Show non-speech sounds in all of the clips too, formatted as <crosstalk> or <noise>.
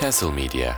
Castle Media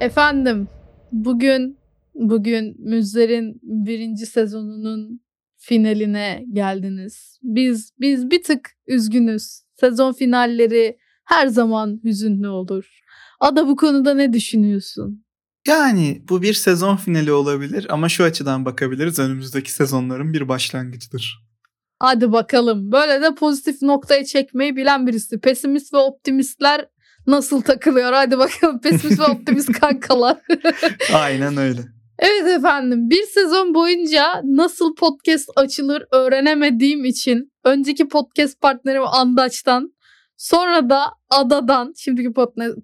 Efendim, bugün bugün Müzler'in birinci sezonunun finaline geldiniz. Biz biz bir tık üzgünüz. Sezon finalleri her zaman hüzünlü olur. Ada bu konuda ne düşünüyorsun? Yani bu bir sezon finali olabilir ama şu açıdan bakabiliriz önümüzdeki sezonların bir başlangıcıdır. Hadi bakalım. Böyle de pozitif noktaya çekmeyi bilen birisi. Pesimist ve optimistler nasıl takılıyor? Hadi bakalım pesimist ve optimist <laughs> kankalar. <laughs> Aynen öyle. Evet efendim bir sezon boyunca nasıl podcast açılır öğrenemediğim için önceki podcast partnerim Andaç'tan sonra da Ada'dan şimdiki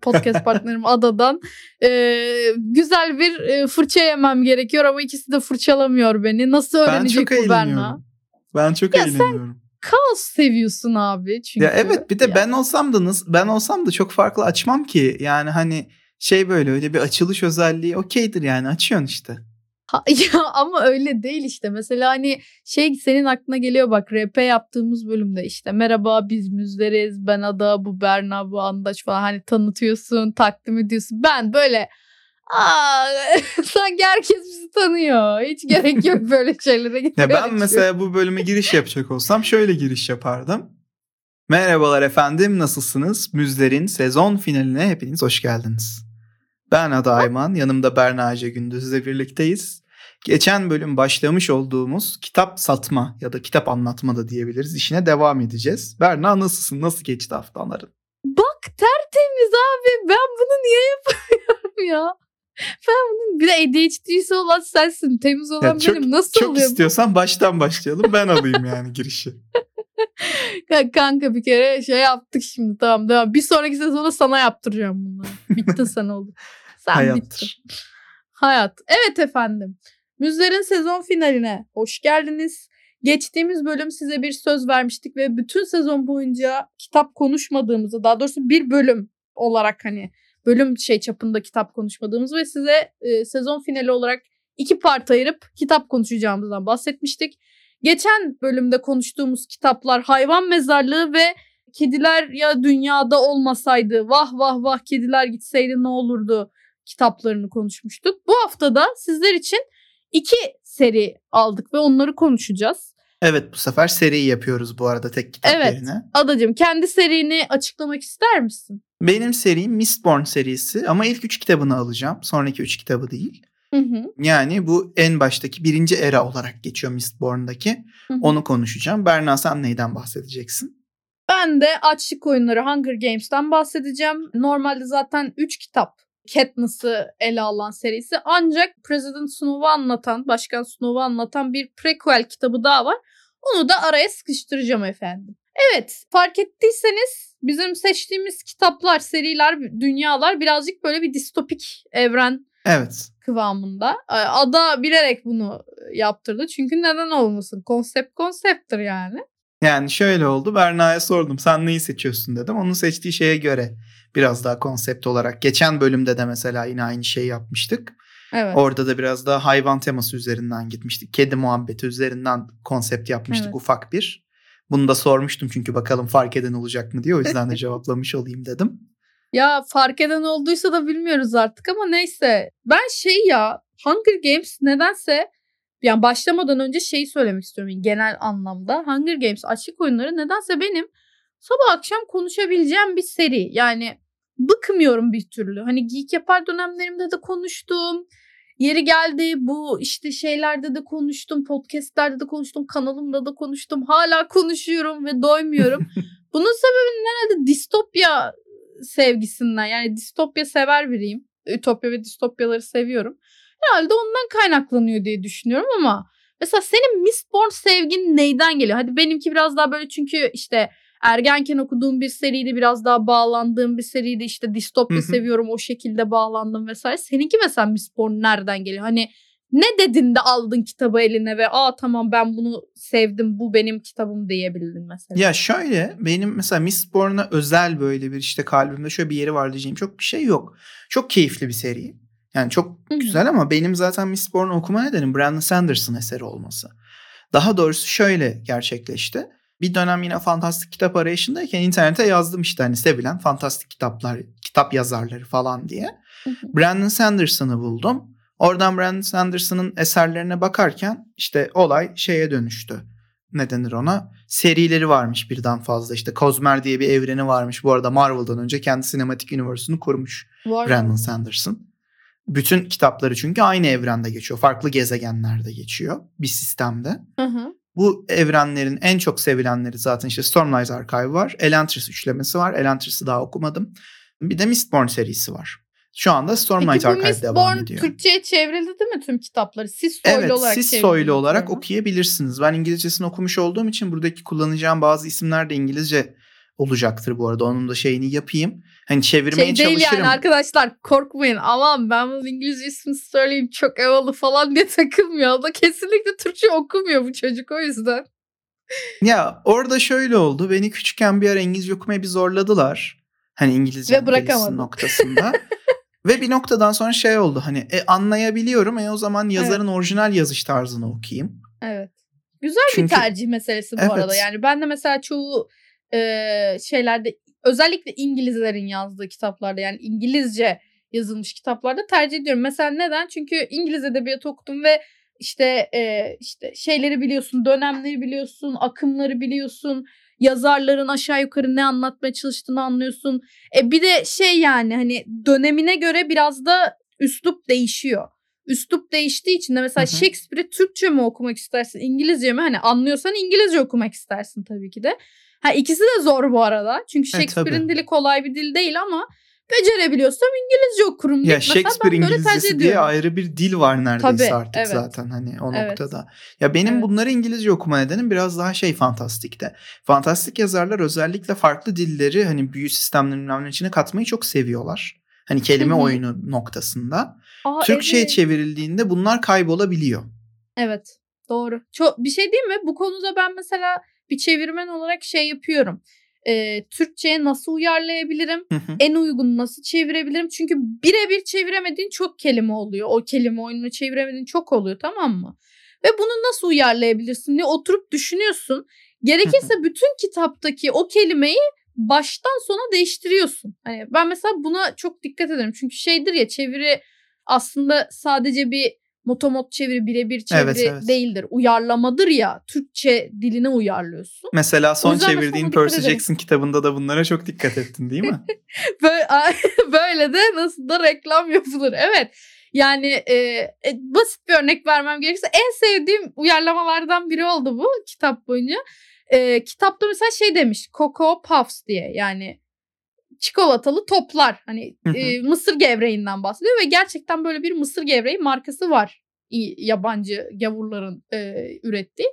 podcast <laughs> partnerim Ada'dan e, güzel bir e, fırça yemem gerekiyor ama ikisi de fırçalamıyor beni. Nasıl öğrenecek ben çok bu Berna? Ben çok Ya sen- eğleniyorum. Kaos seviyorsun abi çünkü. Ya evet bir de Ya. ben olsam da nasıl ben olsam da çok farklı açmam ki. Yani hani şey böyle öyle bir açılış özelliği okeydir yani açıyorsun işte. Ha, <laughs> ya ama öyle değil işte. Mesela hani şey senin aklına geliyor bak RP yaptığımız bölümde işte merhaba biz müzleriz ben Ada bu Berna bu Andaç falan hani tanıtıyorsun takdim ediyorsun. Ben böyle aa <laughs> sanki herkes bizi tanıyor. Hiç gerek yok <laughs> böyle şeylere. Ya gerek ben mesela bu bölüme giriş yapacak olsam şöyle giriş yapardım. Merhabalar efendim nasılsınız? Müzler'in sezon finaline hepiniz hoş geldiniz. Ben Ada Ayman, yanımda Berna Ece Gündüz'le birlikteyiz. Geçen bölüm başlamış olduğumuz kitap satma ya da kitap anlatma da diyebiliriz. işine devam edeceğiz. Berna nasılsın? Nasıl geçti haftaların? Bak tertemiz abi ben bunu niye yapamıyorum ya? Ben bunun bir de ADHD'si olan sensin. Temiz olan Ya çok- benim. Nasıl Çok oluyor bu? istiyorsan baştan başlayalım. Ben alayım yani girişi. <laughs> Kanka bir kere şey yaptık şimdi tamam devam. Bir sonraki sezonda sana yaptıracağım bunları. Bitti <laughs> sen oldu. Sen bittin. Hayattır. Hayat. Evet efendim. Müzlerin sezon finaline hoş geldiniz. Geçtiğimiz bölüm size bir söz vermiştik ve bütün sezon boyunca kitap konuşmadığımızı daha doğrusu bir bölüm olarak hani bölüm şey çapında kitap konuşmadığımızı ve size e, sezon finali olarak iki part ayırıp kitap konuşacağımızdan bahsetmiştik. Geçen bölümde konuştuğumuz kitaplar hayvan mezarlığı ve kediler ya dünyada olmasaydı vah vah vah kediler gitseydi ne olurdu kitaplarını konuşmuştuk. Bu hafta da sizler için iki seri aldık ve onları konuşacağız. Evet bu sefer seri yapıyoruz bu arada tek kitap Evet. yerine. Adacığım kendi serini açıklamak ister misin? Benim serim Mistborn serisi ama ilk üç kitabını alacağım. Sonraki üç kitabı değil. Hı hı. Yani bu en baştaki birinci era olarak geçiyor Mistborn'daki. hı hı. Onu konuşacağım. Berna sen neyden bahsedeceksin? Ben de Açlık Oyunları Hunger Games'ten bahsedeceğim. Normalde zaten 3 kitap Katniss'ı ele alan serisi. Ancak President Snow'u anlatan, Başkan Snow'u anlatan bir prequel kitabı daha var. Onu da araya sıkıştıracağım efendim. Evet, fark ettiyseniz bizim seçtiğimiz kitaplar, seriler, dünyalar birazcık böyle bir distopik evren Evet. kıvamında. Ada bilerek bunu yaptırdı. Çünkü neden olmasın? Konsept konsepttir yani. Yani şöyle oldu. Berna'ya sordum. Sen neyi seçiyorsun dedim. Onun seçtiği şeye göre biraz daha konsept olarak. Geçen bölümde de mesela yine aynı şeyi yapmıştık. Evet. Orada da biraz daha hayvan teması üzerinden gitmiştik. Kedi muhabbeti üzerinden konsept yapmıştık Evet. ufak bir. Bunu da sormuştum çünkü bakalım fark eden olacak mı diye. O yüzden de <laughs> cevaplamış olayım dedim. Ya fark eden olduysa da bilmiyoruz artık ama neyse. Ben şey ya Hunger Games nedense yani başlamadan önce şeyi söylemek istiyorum genel anlamda. Hunger Games açlık oyunları nedense benim sabah akşam konuşabileceğim bir seri. Yani bıkmıyorum bir türlü. Hani geek yapar dönemlerimde de konuştum. Yeri geldi bu işte şeylerde de konuştum, podcastlerde de konuştum, kanalımda da konuştum. Hala konuşuyorum ve doymuyorum. <laughs> Bunun sebebi herhalde distopya sevgisinden yani distopya sever biriyim. Ütopya ve distopyaları seviyorum. Herhalde ondan kaynaklanıyor diye düşünüyorum ama mesela senin Mistborn sevgin neyden geliyor? Hadi benimki biraz daha böyle çünkü işte ergenken okuduğum bir seriydi biraz daha bağlandığım bir seriydi işte distopya seviyorum o şekilde bağlandım vesaire. Seninki mesela Mistborn nereden geliyor? Hani ne dedin de aldın kitabı eline ve aa tamam ben bunu sevdim bu benim kitabım diyebildin mesela. Ya şöyle benim mesela Mistborn'a özel böyle bir işte kalbimde şöyle bir yeri var diyeceğim çok bir şey yok. Çok keyifli bir seri. Yani çok Hı hı. güzel ama benim zaten Mistborn'u okuma nedenim Brandon Sanderson eseri olması. Daha doğrusu şöyle gerçekleşti. Bir dönem yine fantastik kitap arayışındayken internete yazdım işte hani sevilen fantastik kitaplar, kitap yazarları falan diye. Brandon Sanderson'ı buldum. Oradan Brandon Sanderson'ın eserlerine bakarken işte olay şeye dönüştü. Ne denir ona? Serileri varmış birden fazla. İşte Cosmer diye bir evreni varmış. Bu arada Marvel'dan önce kendi sinematik universe'unu kurmuş Var. Brandon Sanderson. Bütün kitapları çünkü aynı evrende geçiyor. Farklı gezegenlerde geçiyor bir sistemde. Hı hı. Bu evrenlerin en çok sevilenleri zaten işte Stormlight Archive var. Elantris üçlemesi var. Elantris'i daha okumadım. Bir de Mistborn serisi var. Şu anda Stormlight Peki Archive devam Mistborn ediyor. Türkçe'ye çevrildi değil mi tüm kitapları? Siz soylu Evet olarak siz soylu olarak bakıyorum. okuyabilirsiniz. Ben İngilizcesini okumuş olduğum için buradaki kullanacağım bazı isimler de İngilizce olacaktır bu arada. Onun da şeyini yapayım. Hani çevirmeye Şey değil çalışırım. yani arkadaşlar korkmayın aman ben bunun İngilizce ismini söyleyeyim çok evalı falan diye <laughs> takılmıyor. O da kesinlikle Türkçe okumuyor bu çocuk o yüzden. Ya orada şöyle oldu. Beni küçükken bir ara İngilizce okumaya bir zorladılar. Hani İngilizce Ve noktasında. <laughs> Ve bir noktadan sonra şey oldu hani e, anlayabiliyorum e o zaman yazarın orijinal yazış tarzını okuyayım. Evet. Güzel Çünkü- bir tercih meselesi bu Evet. arada. Yani ben de mesela çoğu e, şeylerde özellikle İngilizlerin yazdığı kitaplarda yani İngilizce yazılmış kitaplarda tercih ediyorum. Mesela neden? Çünkü İngiliz edebiyatı okudum ve işte e, işte şeyleri biliyorsun, dönemleri biliyorsun, akımları biliyorsun, yazarların aşağı yukarı ne anlatmaya çalıştığını anlıyorsun. E bir de şey yani hani dönemine göre biraz da üslup değişiyor. Üslup değiştiği için de mesela. Shakespeare'i Türkçe mi okumak istersin, İngilizce mi? Hani anlıyorsan İngilizce okumak istersin tabii ki de. Ha ikisi de zor bu arada. Çünkü E, Shakespeare'in tabii. dili kolay bir dil değil ama becerebiliyorsam İngilizce okurum. Ya mesela Shakespeare İngilizcesi diye ayrı bir dil var neredeyse Tabii, artık evet. zaten hani o Evet. noktada. Ya benim Evet. bunları İngilizce okuma nedenim biraz daha şey fantastikte. Fantastik yazarlar özellikle farklı dilleri hani büyü sistemlerinin içine katmayı çok seviyorlar. Hani kelime Hı hı. oyunu noktasında. Aa, Türkçe'ye evet. çevrildiğinde bunlar kaybolabiliyor. Evet doğru. Çok bir şey değil mi? Bu konuda ben mesela bir çevirmen olarak şey yapıyorum. Ee, Türkçe'ye nasıl uyarlayabilirim? Hı hı. En uygun nasıl çevirebilirim? Çünkü birebir çeviremediğin çok kelime oluyor. O kelime oyununu çeviremediğin çok oluyor tamam mı? Ve bunu nasıl uyarlayabilirsin diye oturup düşünüyorsun. Gerekirse bütün kitaptaki o kelimeyi baştan sona değiştiriyorsun. Hani ben mesela buna çok dikkat ederim. Çünkü şeydir ya çeviri aslında sadece bir motomot çeviri birebir çeviri Evet, evet. değildir. Uyarlamadır ya. Türkçe diline uyarlıyorsun. Mesela son çevirdiğin Percy. Jackson kitabında da bunlara çok dikkat ettin değil mi? <laughs> Böyle, <laughs> böyle de nasıl da reklam yapılır. Evet. Yani e, e, basit bir örnek vermem gerekirse en sevdiğim uyarlamalardan biri oldu bu kitap boyunca. E, kitapta mesela şey demiş Cocoa Puffs diye yani çikolatalı toplar. Hani e, mısır gevreğinden bahsediyor ve gerçekten böyle bir mısır gevreği markası var yabancı gavurların e, ürettiği.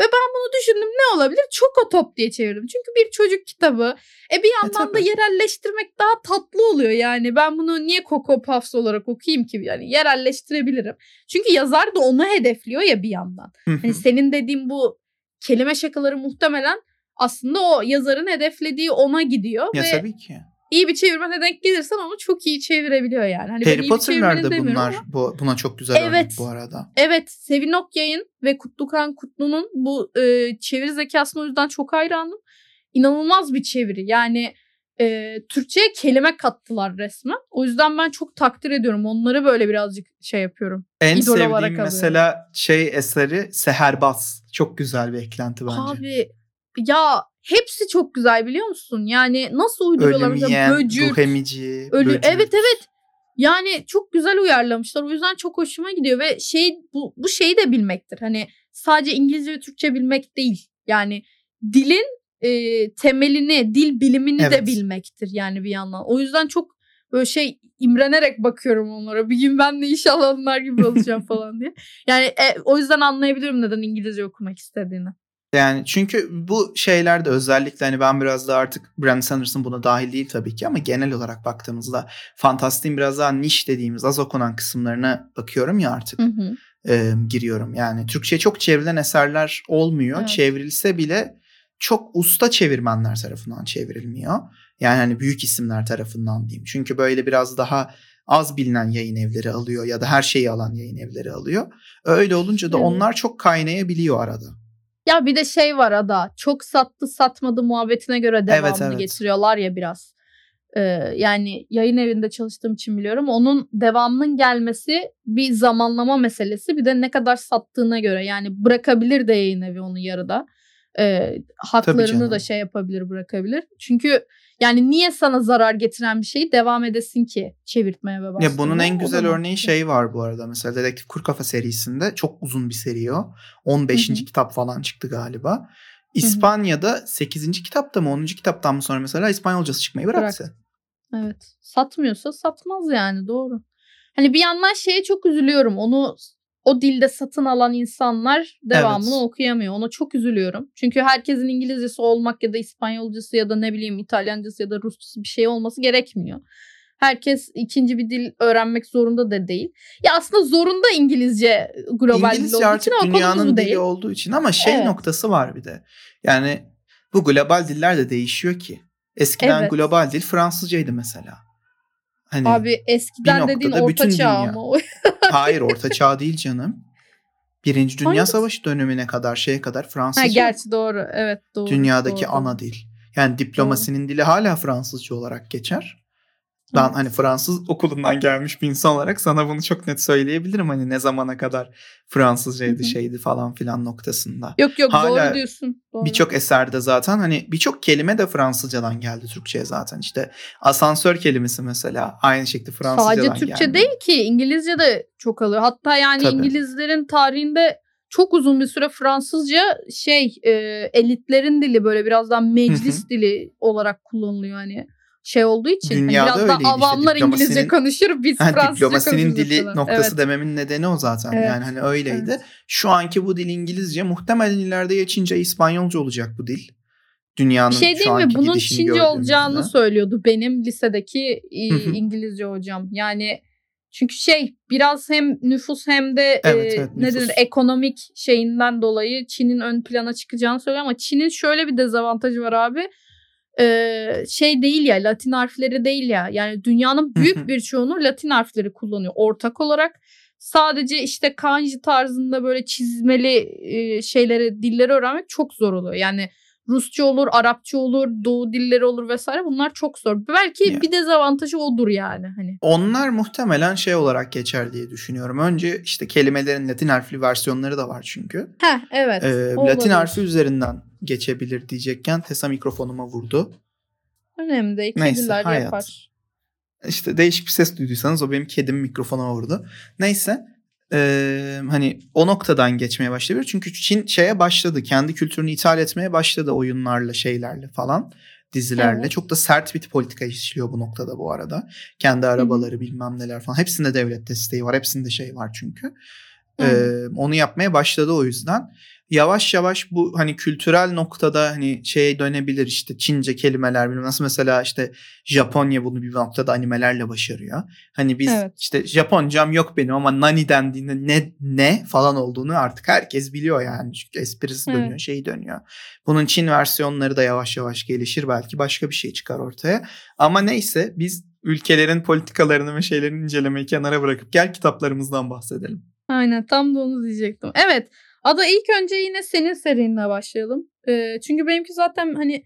Ve ben bunu düşündüm ne olabilir? Choco Top diye çevirdim. Çünkü bir çocuk kitabı. E bir yandan da tabii. yerelleştirmek daha tatlı oluyor yani. Ben bunu niye Coco Puffs olarak okuyayım ki? Yani yerelleştirebilirim. Çünkü yazar da onu hedefliyor ya bir yandan. Hani senin dediğin bu kelime şakaları muhtemelen aslında o yazarın hedeflediği ona gidiyor ya ve tabii ki. iyi bir çevirmene denk gelirsen onu çok iyi çevirebiliyor yani. Hani Harry bir Potter'lar çevirmeni da demiyorum bunlar ama- bu, buna çok güzel örnek Evet. bu arada. Evet Sevinok Yayın ve Kutlukan Kutlu'nun bu e, çeviri zekasına o yüzden çok hayranım. İnanılmaz bir çeviri yani e, Türkçe'ye kelime kattılar resmen. O yüzden ben çok takdir ediyorum. Onları böyle birazcık şey yapıyorum. En İdol sevdiğim mesela şey eseri Seherbaz. Çok güzel bir eklenti bence. Abi ya hepsi çok güzel biliyor musun? Yani nasıl uyduruyorlar Ölüm yiyen, böcürt, ruh emici, Ölü böcürt. evet evet. Yani çok güzel uyarlamışlar. O yüzden çok hoşuma gidiyor ve şey bu bu şeyi de bilmektir. Hani sadece İngilizce ve Türkçe bilmek değil. Yani dilin e, temelini, dil bilimini de Evet. bilmektir yani bir yandan. O yüzden çok böyle şey imrenerek bakıyorum onlara. Bir gün ben de inşallah onlar gibi olacağım <laughs> falan diye. Yani e, o yüzden anlayabilirim neden İngilizce okumak istediğini. Yani çünkü bu şeylerde özellikle hani ben biraz da artık Brandon Sanderson buna dahil değil tabii ki ama genel olarak baktığımızda fantastiğin biraz daha niş dediğimiz az okunan kısımlarına bakıyorum ya artık Hı hı. e, giriyorum. Yani Türkçe çok çevrilen eserler olmuyor. Evet. Çevrilse bile çok usta çevirmenler tarafından çevrilmiyor. Yani hani büyük isimler tarafından diyeyim. Çünkü böyle biraz daha az bilinen yayın evleri alıyor ya da her şeyi alan yayın evleri alıyor. Öyle olunca da Evet. onlar çok kaynayabiliyor arada. Ya bir de şey var ada. Çok sattı satmadı muhabbetine göre devamını evet. getiriyorlar ya biraz. Ee, yani yayın evinde çalıştığım için biliyorum. Onun devamının gelmesi bir zamanlama meselesi. Bir de ne kadar sattığına göre. Yani bırakabilir de yayın evi onu yarıda. Ee, haklarını da şey yapabilir bırakabilir. Çünkü yani niye sana zarar getiren bir şeyi devam edesin ki çevirtmeye ve Ya bunun en güzel örneği şey var bu arada. Mesela Dedektif Kuru Kafa serisinde çok uzun bir seri o. 15. Hı hı. kitap falan çıktı galiba. İspanya'da 8. kitapta mı 10. kitaptan mı sonra mesela İspanyolcası çıkmayı bıraktı. Bıraktı. Evet. Satmıyorsa satmaz yani doğru. Hani bir yandan şeye çok üzülüyorum. Onu o dilde satın alan insanlar devamını Evet. okuyamıyor. Ona çok üzülüyorum. Çünkü herkesin İngilizcesi olmak ya da İspanyolcası ya da ne bileyim İtalyancası ya da Rusçası bir şey olması gerekmiyor. Herkes ikinci bir dil öğrenmek zorunda da değil. Ya aslında zorunda İngilizce global dil İngilizce olduğu artık için ama dünyanın dili değil. olduğu için ama şey Evet. noktası var bir de. Yani bu global diller de değişiyor ki. Eskiden Evet. global dil Fransızcaydı mesela. Hani Abi eskiden dediğin orta çağ dünya. <laughs> hayır orta çağ değil canım. Birinci Dünya Hangisi? Savaşı dönemine kadar şeye kadar Ha, Fransızca gerçi doğru. Evet doğru. dünyadaki doğru. ana dil. Yani diplomasinin dili hala Fransızca olarak geçer. Ben Evet. hani Fransız okulundan gelmiş bir insan olarak sana bunu çok net söyleyebilirim. Hani ne zamana kadar Fransızcaydı şeydi falan filan noktasında. Yok yok Hala doğru diyorsun. Birçok eserde zaten hani birçok kelime de Fransızcadan geldi Türkçe'ye zaten. İşte asansör kelimesi mesela aynı şekilde Fransızcadan Sadece Türkçe geldi. değil ki İngilizce de çok alıyor. Hatta yani Tabii. İngilizlerin tarihinde çok uzun bir süre Fransızca şey e, elitlerin dili böyle birazdan meclis dili olarak kullanılıyor hani şey olduğu için. Hani Dünyada biraz da öyleydi işte, avamlar İngilizce konuşur biz <laughs> Ha, Fransızca diplomasinin dili falan. noktası Evet. dememin nedeni o zaten. Evet. Yani hani öyleydi. Evet. Şu anki bu dil İngilizce muhtemelen ileride ya Çince ya İspanyolca olacak bu dil. Dünyanın Bir şey değil mi? Bunun Çince olacağını söylüyordu benim lisedeki e. İngilizce hocam. Yani çünkü şey biraz hem nüfus hem de Evet, e, evet, ne denir ekonomik şeyinden dolayı Çin'in ön plana çıkacağını söylüyor ama Çin'in şöyle bir dezavantajı var abi. Ee, şey değil ya Latin harfleri değil ya yani dünyanın büyük bir çoğunu Latin harfleri kullanıyor ortak olarak sadece işte kanji tarzında böyle çizmeli e, şeyleri dilleri öğrenmek çok zor oluyor yani Rusça olur, Arapça olur, Doğu dilleri olur vesaire. Bunlar çok zor. Belki Ya. bir dezavantajı odur yani hani. Onlar muhtemelen şey olarak geçer diye düşünüyorum. Önce işte kelimelerin Latin harfli versiyonları da var çünkü. Heh evet. Ee, Latin harfi üzerinden geçebilir diyecekken Tesa mikrofonuma vurdu. Önemli değil. Neyse, Kediler hayat. yapar. İşte değişik bir ses duyduysanız o benim kedim mikrofona vurdu. Neyse eee, hani o noktadan geçmeye başlayabilir. Çünkü Çin şeye başladı. Kendi kültürünü ithal etmeye başladı oyunlarla şeylerle falan dizilerle. Evet. Çok da sert bir politika işliyor bu noktada bu arada. Kendi arabaları bilmem neler falan. Hepsinde devlet desteği var. Hepsinde şey var çünkü. Hı. Eee, onu yapmaya başladı o yüzden. Yavaş yavaş bu hani kültürel noktada hani şeye dönebilir işte Çince kelimeler bilmem nasıl mesela işte Japonya bunu bir noktada animelerle başarıyor. Hani biz Evet. işte Japoncam yok benim ama nani dendiğinde ne ne falan olduğunu artık herkes biliyor yani. Çünkü esprisi Evet. dönüyor, şeyi dönüyor. Bunun Çin versiyonları da yavaş yavaş gelişir belki başka bir şey çıkar ortaya. Ama neyse biz ülkelerin politikalarını ve şeylerini incelemeyi kenara bırakıp gel kitaplarımızdan bahsedelim. Aynen tam da onu diyecektim. Evet. Ada ilk önce yine senin serinle başlayalım. Ee, çünkü benimki zaten hani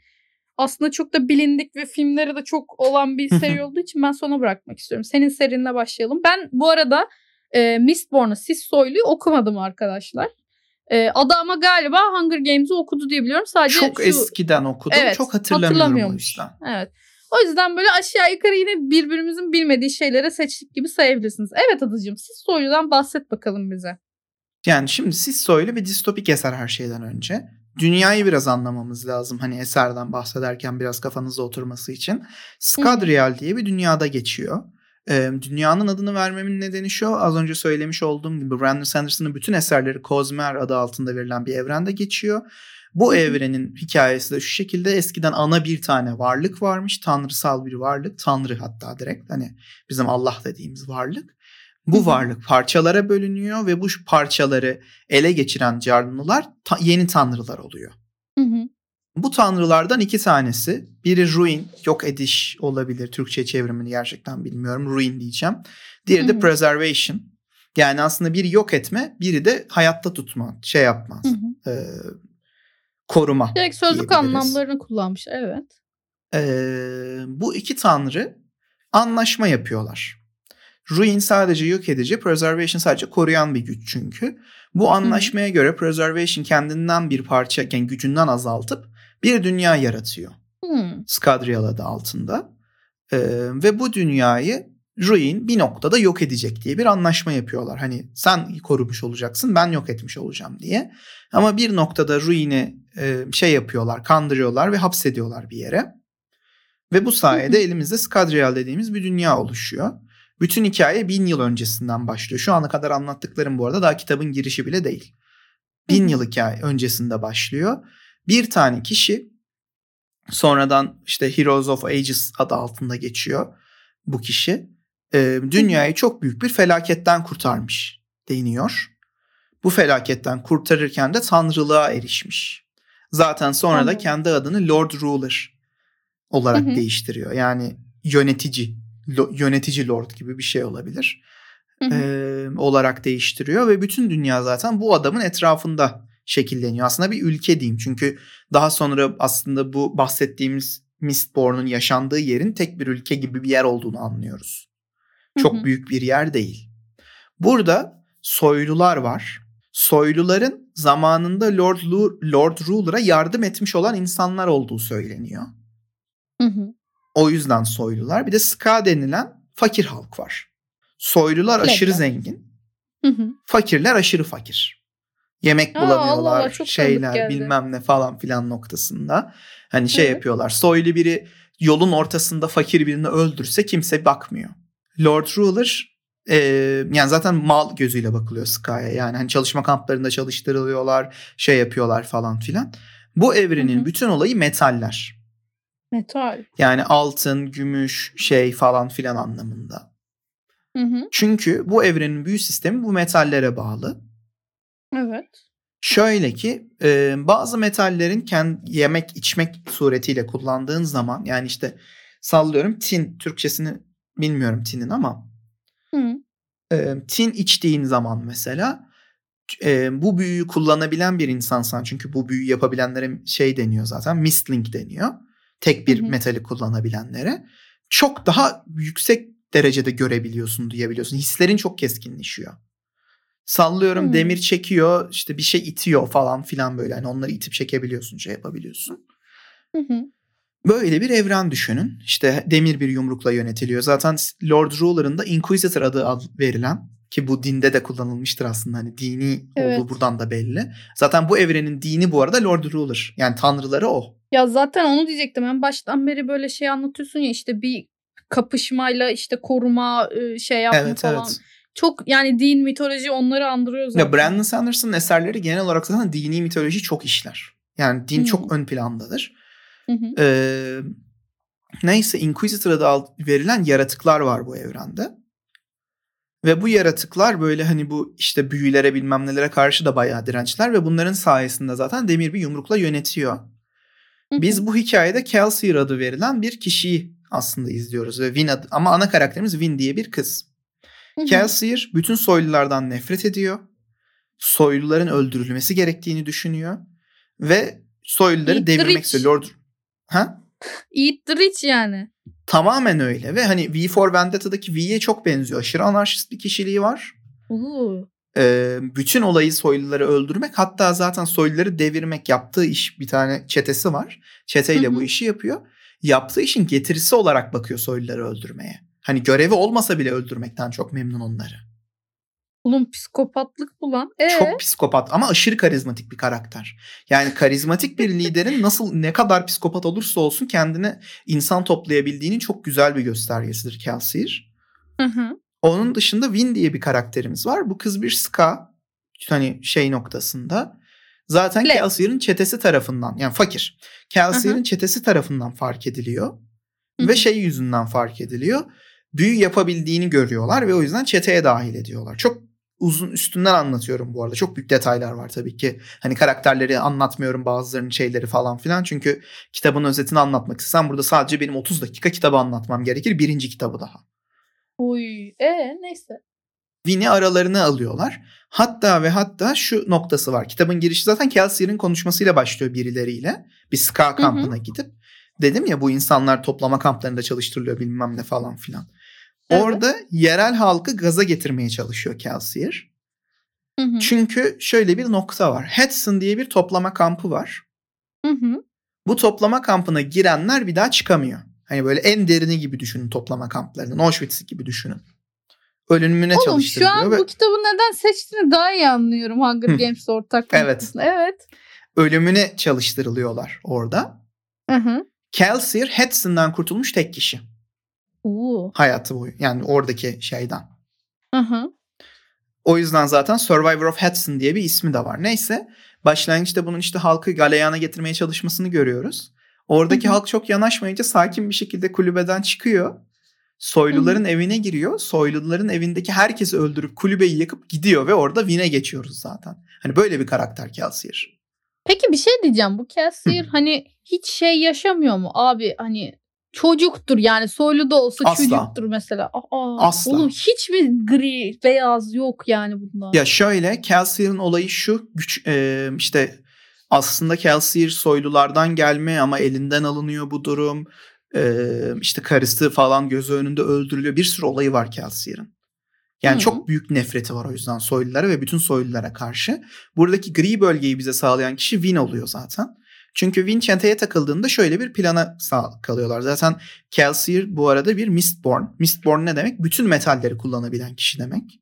aslında çok da bilindik ve filmleri de çok olan bir seri olduğu için ben sona bırakmak istiyorum. Senin serinle başlayalım. Ben bu arada e, Mistborn'u Sis Soylu'yu okumadım arkadaşlar. E, Ada ama galiba Hunger Games'i okudu diye biliyorum. Sadece çok şu- eskiden okudum. Evet, çok hatırlamıyorum o yüzden. Evet. O yüzden böyle aşağı yukarı yine birbirimizin bilmediği şeylere seçtik gibi sayabilirsiniz. Evet Adacığım siz soyludan bahset bakalım bize. Yani şimdi siz söyle bir distopik eser her şeyden önce. Dünyayı biraz anlamamız lazım. Hani eserden bahsederken biraz kafanızda oturması için. Skadriel diye bir dünyada geçiyor. Ee, dünyanın adını vermemin nedeni şu. Az önce söylemiş olduğum gibi Brandon Sanderson'ın bütün eserleri Cosmere adı altında verilen bir evrende geçiyor. Bu evrenin hikayesi de şu şekilde eskiden ana bir tane varlık varmış. Tanrısal bir varlık. Tanrı hatta direkt hani bizim Allah dediğimiz varlık. Bu varlık parçalara bölünüyor ve bu parçaları ele geçiren canlılar ta- yeni tanrılar oluyor. Hı hı. Bu tanrılardan iki tanesi. Biri ruin, yok ediş olabilir. Türkçe çevrimini gerçekten bilmiyorum. Ruin diyeceğim. Diğeri de preservation. Yani aslında biri yok etme, biri de hayatta tutma, şey yapmaz. E, koruma. Direkt sözlük anlamlarını kullanmış. Evet. Ee, bu iki tanrı anlaşma yapıyorlar. Ruin sadece yok edici, Preservation sadece koruyan bir güç çünkü. Bu anlaşmaya göre Preservation kendinden bir parça, yani gücünden azaltıp bir dünya yaratıyor. Hmm. Adı altında. Ee, ve bu dünyayı Ruin bir noktada yok edecek diye bir anlaşma yapıyorlar. Hani sen korumuş olacaksın ben yok etmiş olacağım diye. Ama bir noktada Ruin'i e, şey yapıyorlar kandırıyorlar ve hapsediyorlar bir yere. Ve bu sayede elimizde Skadrial dediğimiz bir dünya oluşuyor. Bütün hikaye bin yıl öncesinden başlıyor. Şu ana kadar anlattıklarım bu arada daha kitabın girişi bile değil. Bin yıl hikaye öncesinde başlıyor. Bir tane kişi sonradan işte Heroes of Ages adı altında geçiyor bu kişi. Ee, dünyayı çok büyük bir felaketten kurtarmış deniyor. Bu felaketten kurtarırken de tanrılığa erişmiş. Zaten sonra da kendi adını Lord Ruler olarak Hı hı. değiştiriyor. Yani yönetici, lo- yönetici lord gibi bir şey olabilir. Hı hı. Ee, olarak değiştiriyor ve bütün dünya zaten bu adamın etrafında şekilleniyor. Aslında bir ülke diyeyim. Çünkü daha sonra aslında bu bahsettiğimiz Mistborn'un yaşandığı yerin tek bir ülke gibi bir yer olduğunu anlıyoruz. Çok Hı hı. büyük bir yer değil. Burada soylular var. Soyluların zamanında Lord, Lord Ruler'a yardım etmiş olan insanlar olduğu söyleniyor. Hı hı. O yüzden soylular. Bir de Ska denilen fakir halk var. Soylular Plebler. aşırı zengin. Hı hı. Fakirler aşırı fakir. Yemek Aa, Allah bulamıyorlar, Allah, tanıdık şeyler bilmem ne falan filan noktasında. Hani şey Evet. yapıyorlar. Soylu biri yolun ortasında fakir birini öldürse kimse bakmıyor. Lord Ruler e, yani zaten mal gözüyle bakılıyor Sky'a. Yani hani çalışma kamplarında çalıştırılıyorlar, şey yapıyorlar falan filan. Bu evrenin Hı hı. bütün olayı metaller. Metal. Yani altın, gümüş, şey falan filan anlamında. Hı hı. Çünkü bu evrenin büyü sistemi bu metallere bağlı. Evet. Şöyle ki e, bazı metallerin kendi yemek içmek suretiyle kullandığın zaman yani işte sallıyorum tin Türkçesini bilmiyorum tinin ama Hı. e, tin içtiğin zaman mesela e, bu büyüyü kullanabilen bir insansan çünkü bu büyüyü yapabilenlere şey deniyor zaten mistlink deniyor. Tek bir Hı hı. metali kullanabilenlere çok daha yüksek derecede görebiliyorsun, duyabiliyorsun. Hislerin çok keskinleşiyor. Sallıyorum Hmm. demir çekiyor, işte bir şey itiyor falan filan böyle. Hani onları itip çekebiliyorsun, şey yapabiliyorsun. Hı hı. Böyle bir evren düşünün. İşte demir bir yumrukla yönetiliyor. Zaten Lord Ruler'ın da Inquisitor adı ad- verilen ki bu dinde de kullanılmıştır aslında. Hani dini Evet. olduğu buradan da belli. Zaten bu evrenin dini bu arada Lord Ruler. Yani tanrıları o. Ya zaten onu diyecektim. En baştan beri böyle şey anlatıyorsun ya işte bir kapışmayla işte koruma şey yapma Evet falan. evet. Çok yani din, mitoloji onları andırıyor zaten. Ya Brandon Sanders'ın eserleri genel olarak zaten dini mitoloji çok işler. Yani din Hmm. çok ön plandadır. Hı hı. Ee, neyse Inquisitor adı al- verilen yaratıklar var bu evrende. Ve bu yaratıklar böyle hani bu işte büyülere bilmem nelere karşı da bayağı dirençler ve bunların sayesinde zaten demir bir yumrukla yönetiyor. Biz bu hikayede Kelsier adı verilen bir kişiyi aslında izliyoruz ve Vin adı, ama ana karakterimiz Vin diye bir kız. Kelsier bütün soylulardan nefret ediyor. Soyluların öldürülmesi gerektiğini düşünüyor ve soyluları Eat devirmek istiyor. Lord Ha? Eat the rich yani. Tamamen öyle ve hani V for Vendetta'daki V'ye çok benziyor. Aşırı anarşist bir kişiliği var. Oo. Ee, bütün olayı soyluları öldürmek hatta zaten soyluları devirmek yaptığı iş bir tane çetesi var. Çeteyle Hı hı. bu işi yapıyor. Yaptığı işin getirisi olarak bakıyor soyluları öldürmeye. Hani görevi olmasa bile öldürmekten çok memnun onları. Oğlum psikopatlık bu lan. Ee? Çok psikopat ama aşırı karizmatik bir karakter. Yani karizmatik bir liderin <laughs> nasıl ne kadar psikopat olursa olsun kendine insan toplayabildiğinin çok güzel bir göstergesidir Kelsier. Hı hı. Onun dışında Win diye bir karakterimiz var. Bu kız bir ska hani şey noktasında. Zaten. Kelsier'in çetesi tarafından yani fakir. Kelsier'in Aha. çetesi tarafından fark ediliyor. Hı Ve şey yüzünden fark ediliyor. Büyü yapabildiğini görüyorlar ve o yüzden çeteye dahil ediyorlar. Çok uzun üstünden anlatıyorum bu arada. Çok büyük detaylar var tabii ki. Hani karakterleri anlatmıyorum bazılarının şeyleri falan filan. Çünkü kitabın özetini anlatmak istesem burada sadece benim 30 dakika kitabı anlatmam gerekir. Birinci kitabı daha. Uy. E neyse. Vin'i aralarına alıyorlar. Hatta ve hatta şu noktası var. Kitabın girişi zaten Kelsey'nin konuşmasıyla başlıyor birileriyle. Bir ska kampına gidip. Dedim ya bu insanlar toplama kamplarında çalıştırılıyor bilmem ne falan filan. Evet. Orada yerel halkı gaza getirmeye çalışıyor Kelsier. Hı hı. Çünkü şöyle bir nokta var. Hudson diye bir toplama kampı var. Hı hı. Bu toplama kampına girenler bir daha çıkamıyor. Hani böyle en derini gibi düşünün toplama kamplarını. Auschwitz gibi düşünün. Ölümüne Oğlum şu çalıştırılıyor. an ve bu kitabı neden seçtiğini daha iyi anlıyorum Hunger Hı. Games ortak Evet. Evet. ölümüne çalıştırılıyorlar orada. Hı hı. Kelsier Hudson'dan kurtulmuş tek kişi. Oo. Hayatı boyu. Yani oradaki şeyden. Hı hı. O yüzden zaten Survivor of Hudson diye bir ismi de var. Neyse başlangıçta bunun işte halkı galeyana getirmeye çalışmasını görüyoruz. Oradaki halk çok yanaşmayınca sakin bir şekilde kulübeden çıkıyor. Soyluların evine giriyor. Soyluların evindeki herkesi öldürüp kulübeyi yakıp gidiyor ve orada Vin'e geçiyoruz zaten. Hani böyle bir karakter Kelsier. Peki bir şey diyeceğim. Bu Cassier hani hiç şey yaşamıyor mu? Abi hani çocuktur yani soylu da olsa Asla. çocuktur mesela. Aa, Asla. Oğlum hiç mi gri, beyaz yok yani bunda? Ya şöyle Kelsier'in olayı şu güç e, işte aslında Kelsier soylulardan gelme ama elinden alınıyor bu durum. E, işte karısı falan gözü önünde öldürülüyor. Bir sürü olayı var Kelsier'in. Yani Hı. çok büyük nefreti var o yüzden soylulara ve bütün soylulara karşı. Buradaki gri bölgeyi bize sağlayan kişi Win oluyor zaten. Çünkü Win çeteye takıldığında şöyle bir plana kalıyorlar. Zaten Kelsier bu arada bir Mistborn. Mistborn ne demek? Bütün metalleri kullanabilen kişi demek.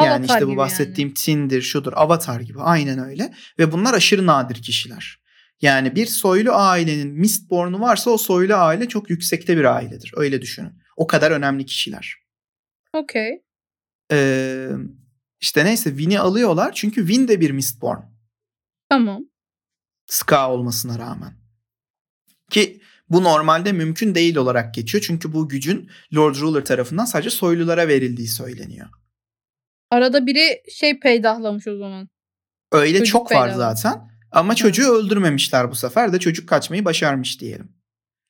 Yani Avatar işte bu bahsettiğim Tin'dir, şudur, Avatar gibi aynen öyle. Ve bunlar aşırı nadir kişiler. Yani bir soylu ailenin Mistborn'u varsa o soylu aile çok yüksekte bir ailedir. Öyle düşünün. O kadar önemli kişiler. Okey. Ee, işte neyse Win'i alıyorlar çünkü Win de bir Mistborn. Tamam. Ska olmasına rağmen. Ki bu normalde mümkün değil olarak geçiyor. Çünkü bu gücün Lord Ruler tarafından sadece soylulara verildiği söyleniyor. Arada biri şey peydahlamış o zaman. Öyle Çocuk çok var belalı. zaten. Ama çocuğu öldürmemişler bu sefer de çocuk kaçmayı başarmış diyelim.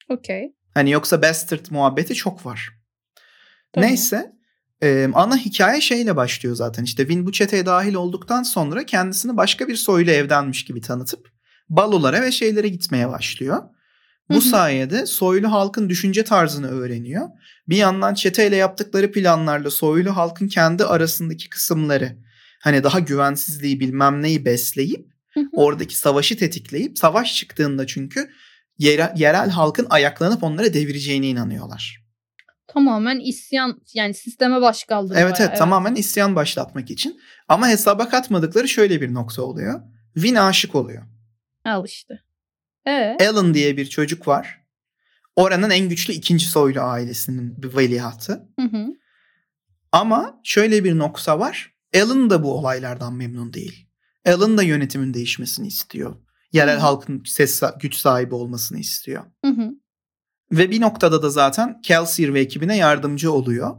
Okey. Hani yoksa bastard muhabbeti çok var. Tamam. Neyse e, ana hikaye şeyle başlıyor zaten. İşte Win bu çeteye dahil olduktan sonra kendisini başka bir soylu evdenmiş gibi tanıtıp balolara ve şeylere gitmeye başlıyor. Bu Hı hı. sayede soylu halkın düşünce tarzını öğreniyor. Bir yandan çeteyle yaptıkları planlarla soylu halkın kendi arasındaki kısımları hani daha güvensizliği bilmem neyi besleyip Hı hı. oradaki savaşı tetikleyip savaş çıktığında çünkü yere- yerel halkın ayaklanıp onları devireceğine inanıyorlar. Tamamen isyan yani sisteme baş kaldırıyor. Evet evet tamamen isyan başlatmak için. Ama hesaba katmadıkları şöyle bir nokta oluyor. Win aşık oluyor. Al işte. Ee? Alan diye bir çocuk var. Oranın en güçlü ikinci soylu ailesinin bir veliahtı. Hı hı. Ama şöyle bir nokta var. Alan da bu olaylardan memnun değil. Alan da yönetimin değişmesini istiyor. Yerel Hı. halkın ses güç sahibi olmasını istiyor. Hı hı. Ve bir noktada da zaten Kelsier ve ekibine yardımcı oluyor.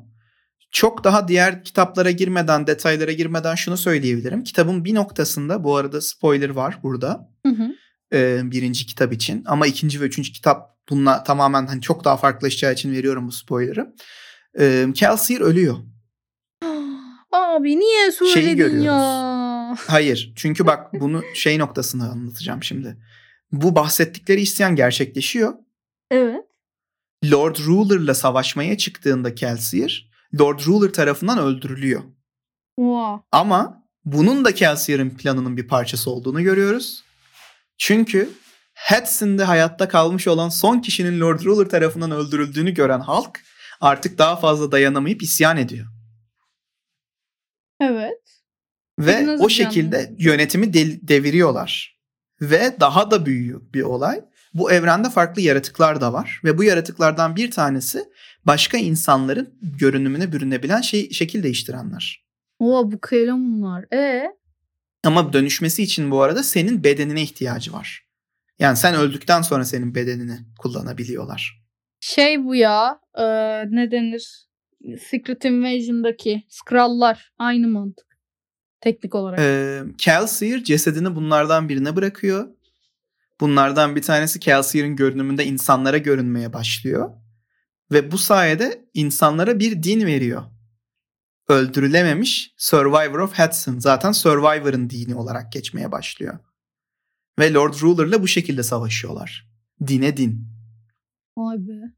Çok daha diğer kitaplara girmeden, detaylara girmeden şunu söyleyebilirim. Kitabın bir noktasında, bu arada spoiler var burada Hı hı. E, birinci kitap için. Ama ikinci ve üçüncü kitap bununla tamamen hani çok daha farklılaşacağı için veriyorum bu spoiler'ı. E, Kelsier ölüyor. <gasps> Abi niye söyledin görüyoruz. ya? Hayır. Çünkü bak <laughs> bunu şey noktasını anlatacağım şimdi. Bu bahsettikleri isyan gerçekleşiyor. Evet. Lord Ruler'la savaşmaya çıktığında Kelsier, Lord Ruler tarafından öldürülüyor. Wow. Ama bunun da Kelsier'in planının bir parçası olduğunu görüyoruz. Çünkü Hudson'de hayatta kalmış olan son kişinin Lord Ruler tarafından öldürüldüğünü gören halk artık daha fazla dayanamayıp isyan ediyor. Evet. Ve o şekilde isyan yönetimi del- deviriyorlar. Ve daha da büyüyor bir olay. Bu evrende farklı yaratıklar da var. Ve bu yaratıklardan bir tanesi başka insanların görünümüne bürünebilen şey, şekil değiştirenler. Oha bu bunlar. E Ama dönüşmesi için bu arada senin bedenine ihtiyacı var. Yani sen öldükten sonra senin bedenini kullanabiliyorlar. şey bu ya. e, ne denir? Secret Invasion'daki Skrullar. Aynı mantık. teknik olarak. Ee, Kelsier cesedini bunlardan birine bırakıyor. Bunlardan bir tanesi Kelsier'in görünümünde insanlara görünmeye başlıyor. Ve bu sayede insanlara bir din veriyor. Öldürülememiş Survivor of Hudson. Zaten Survivor'ın dini olarak geçmeye başlıyor. Ve Lord Ruler'la bu şekilde savaşıyorlar. Dine din. Vay be.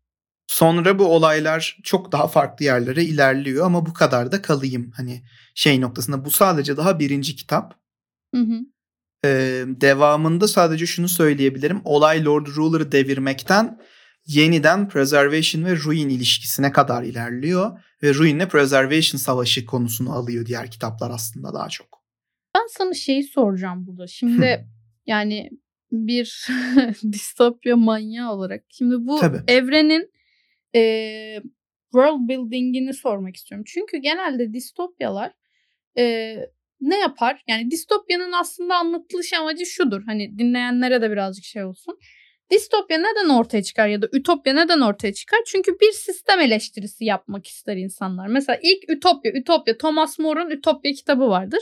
Sonra bu olaylar çok daha farklı yerlere ilerliyor ama bu kadar da kalayım. Hani şey noktasında bu sadece daha birinci kitap. Hı hı. Ee, devamında sadece şunu söyleyebilirim. Olay Lord Ruler'ı devirmekten yeniden Preservation ve Ruin ilişkisine kadar ilerliyor. Ve Ruin'le Preservation savaşı konusunu alıyor diğer kitaplar aslında daha çok. Ben sana şeyi soracağım burada. Şimdi yani bir <laughs> distopya manyağı olarak. Şimdi bu Tabii. evrenin e, world building'ini sormak istiyorum. Çünkü genelde distopyalar e, ne yapar? Yani distopyanın aslında anlatılış amacı şudur. Hani dinleyenlere de birazcık şey olsun. Distopya neden ortaya çıkar ya da ütopya neden ortaya çıkar? Çünkü bir sistem eleştirisi yapmak ister insanlar. Mesela ilk Ütopya, Ütopya Thomas More'un Ütopya kitabı vardır.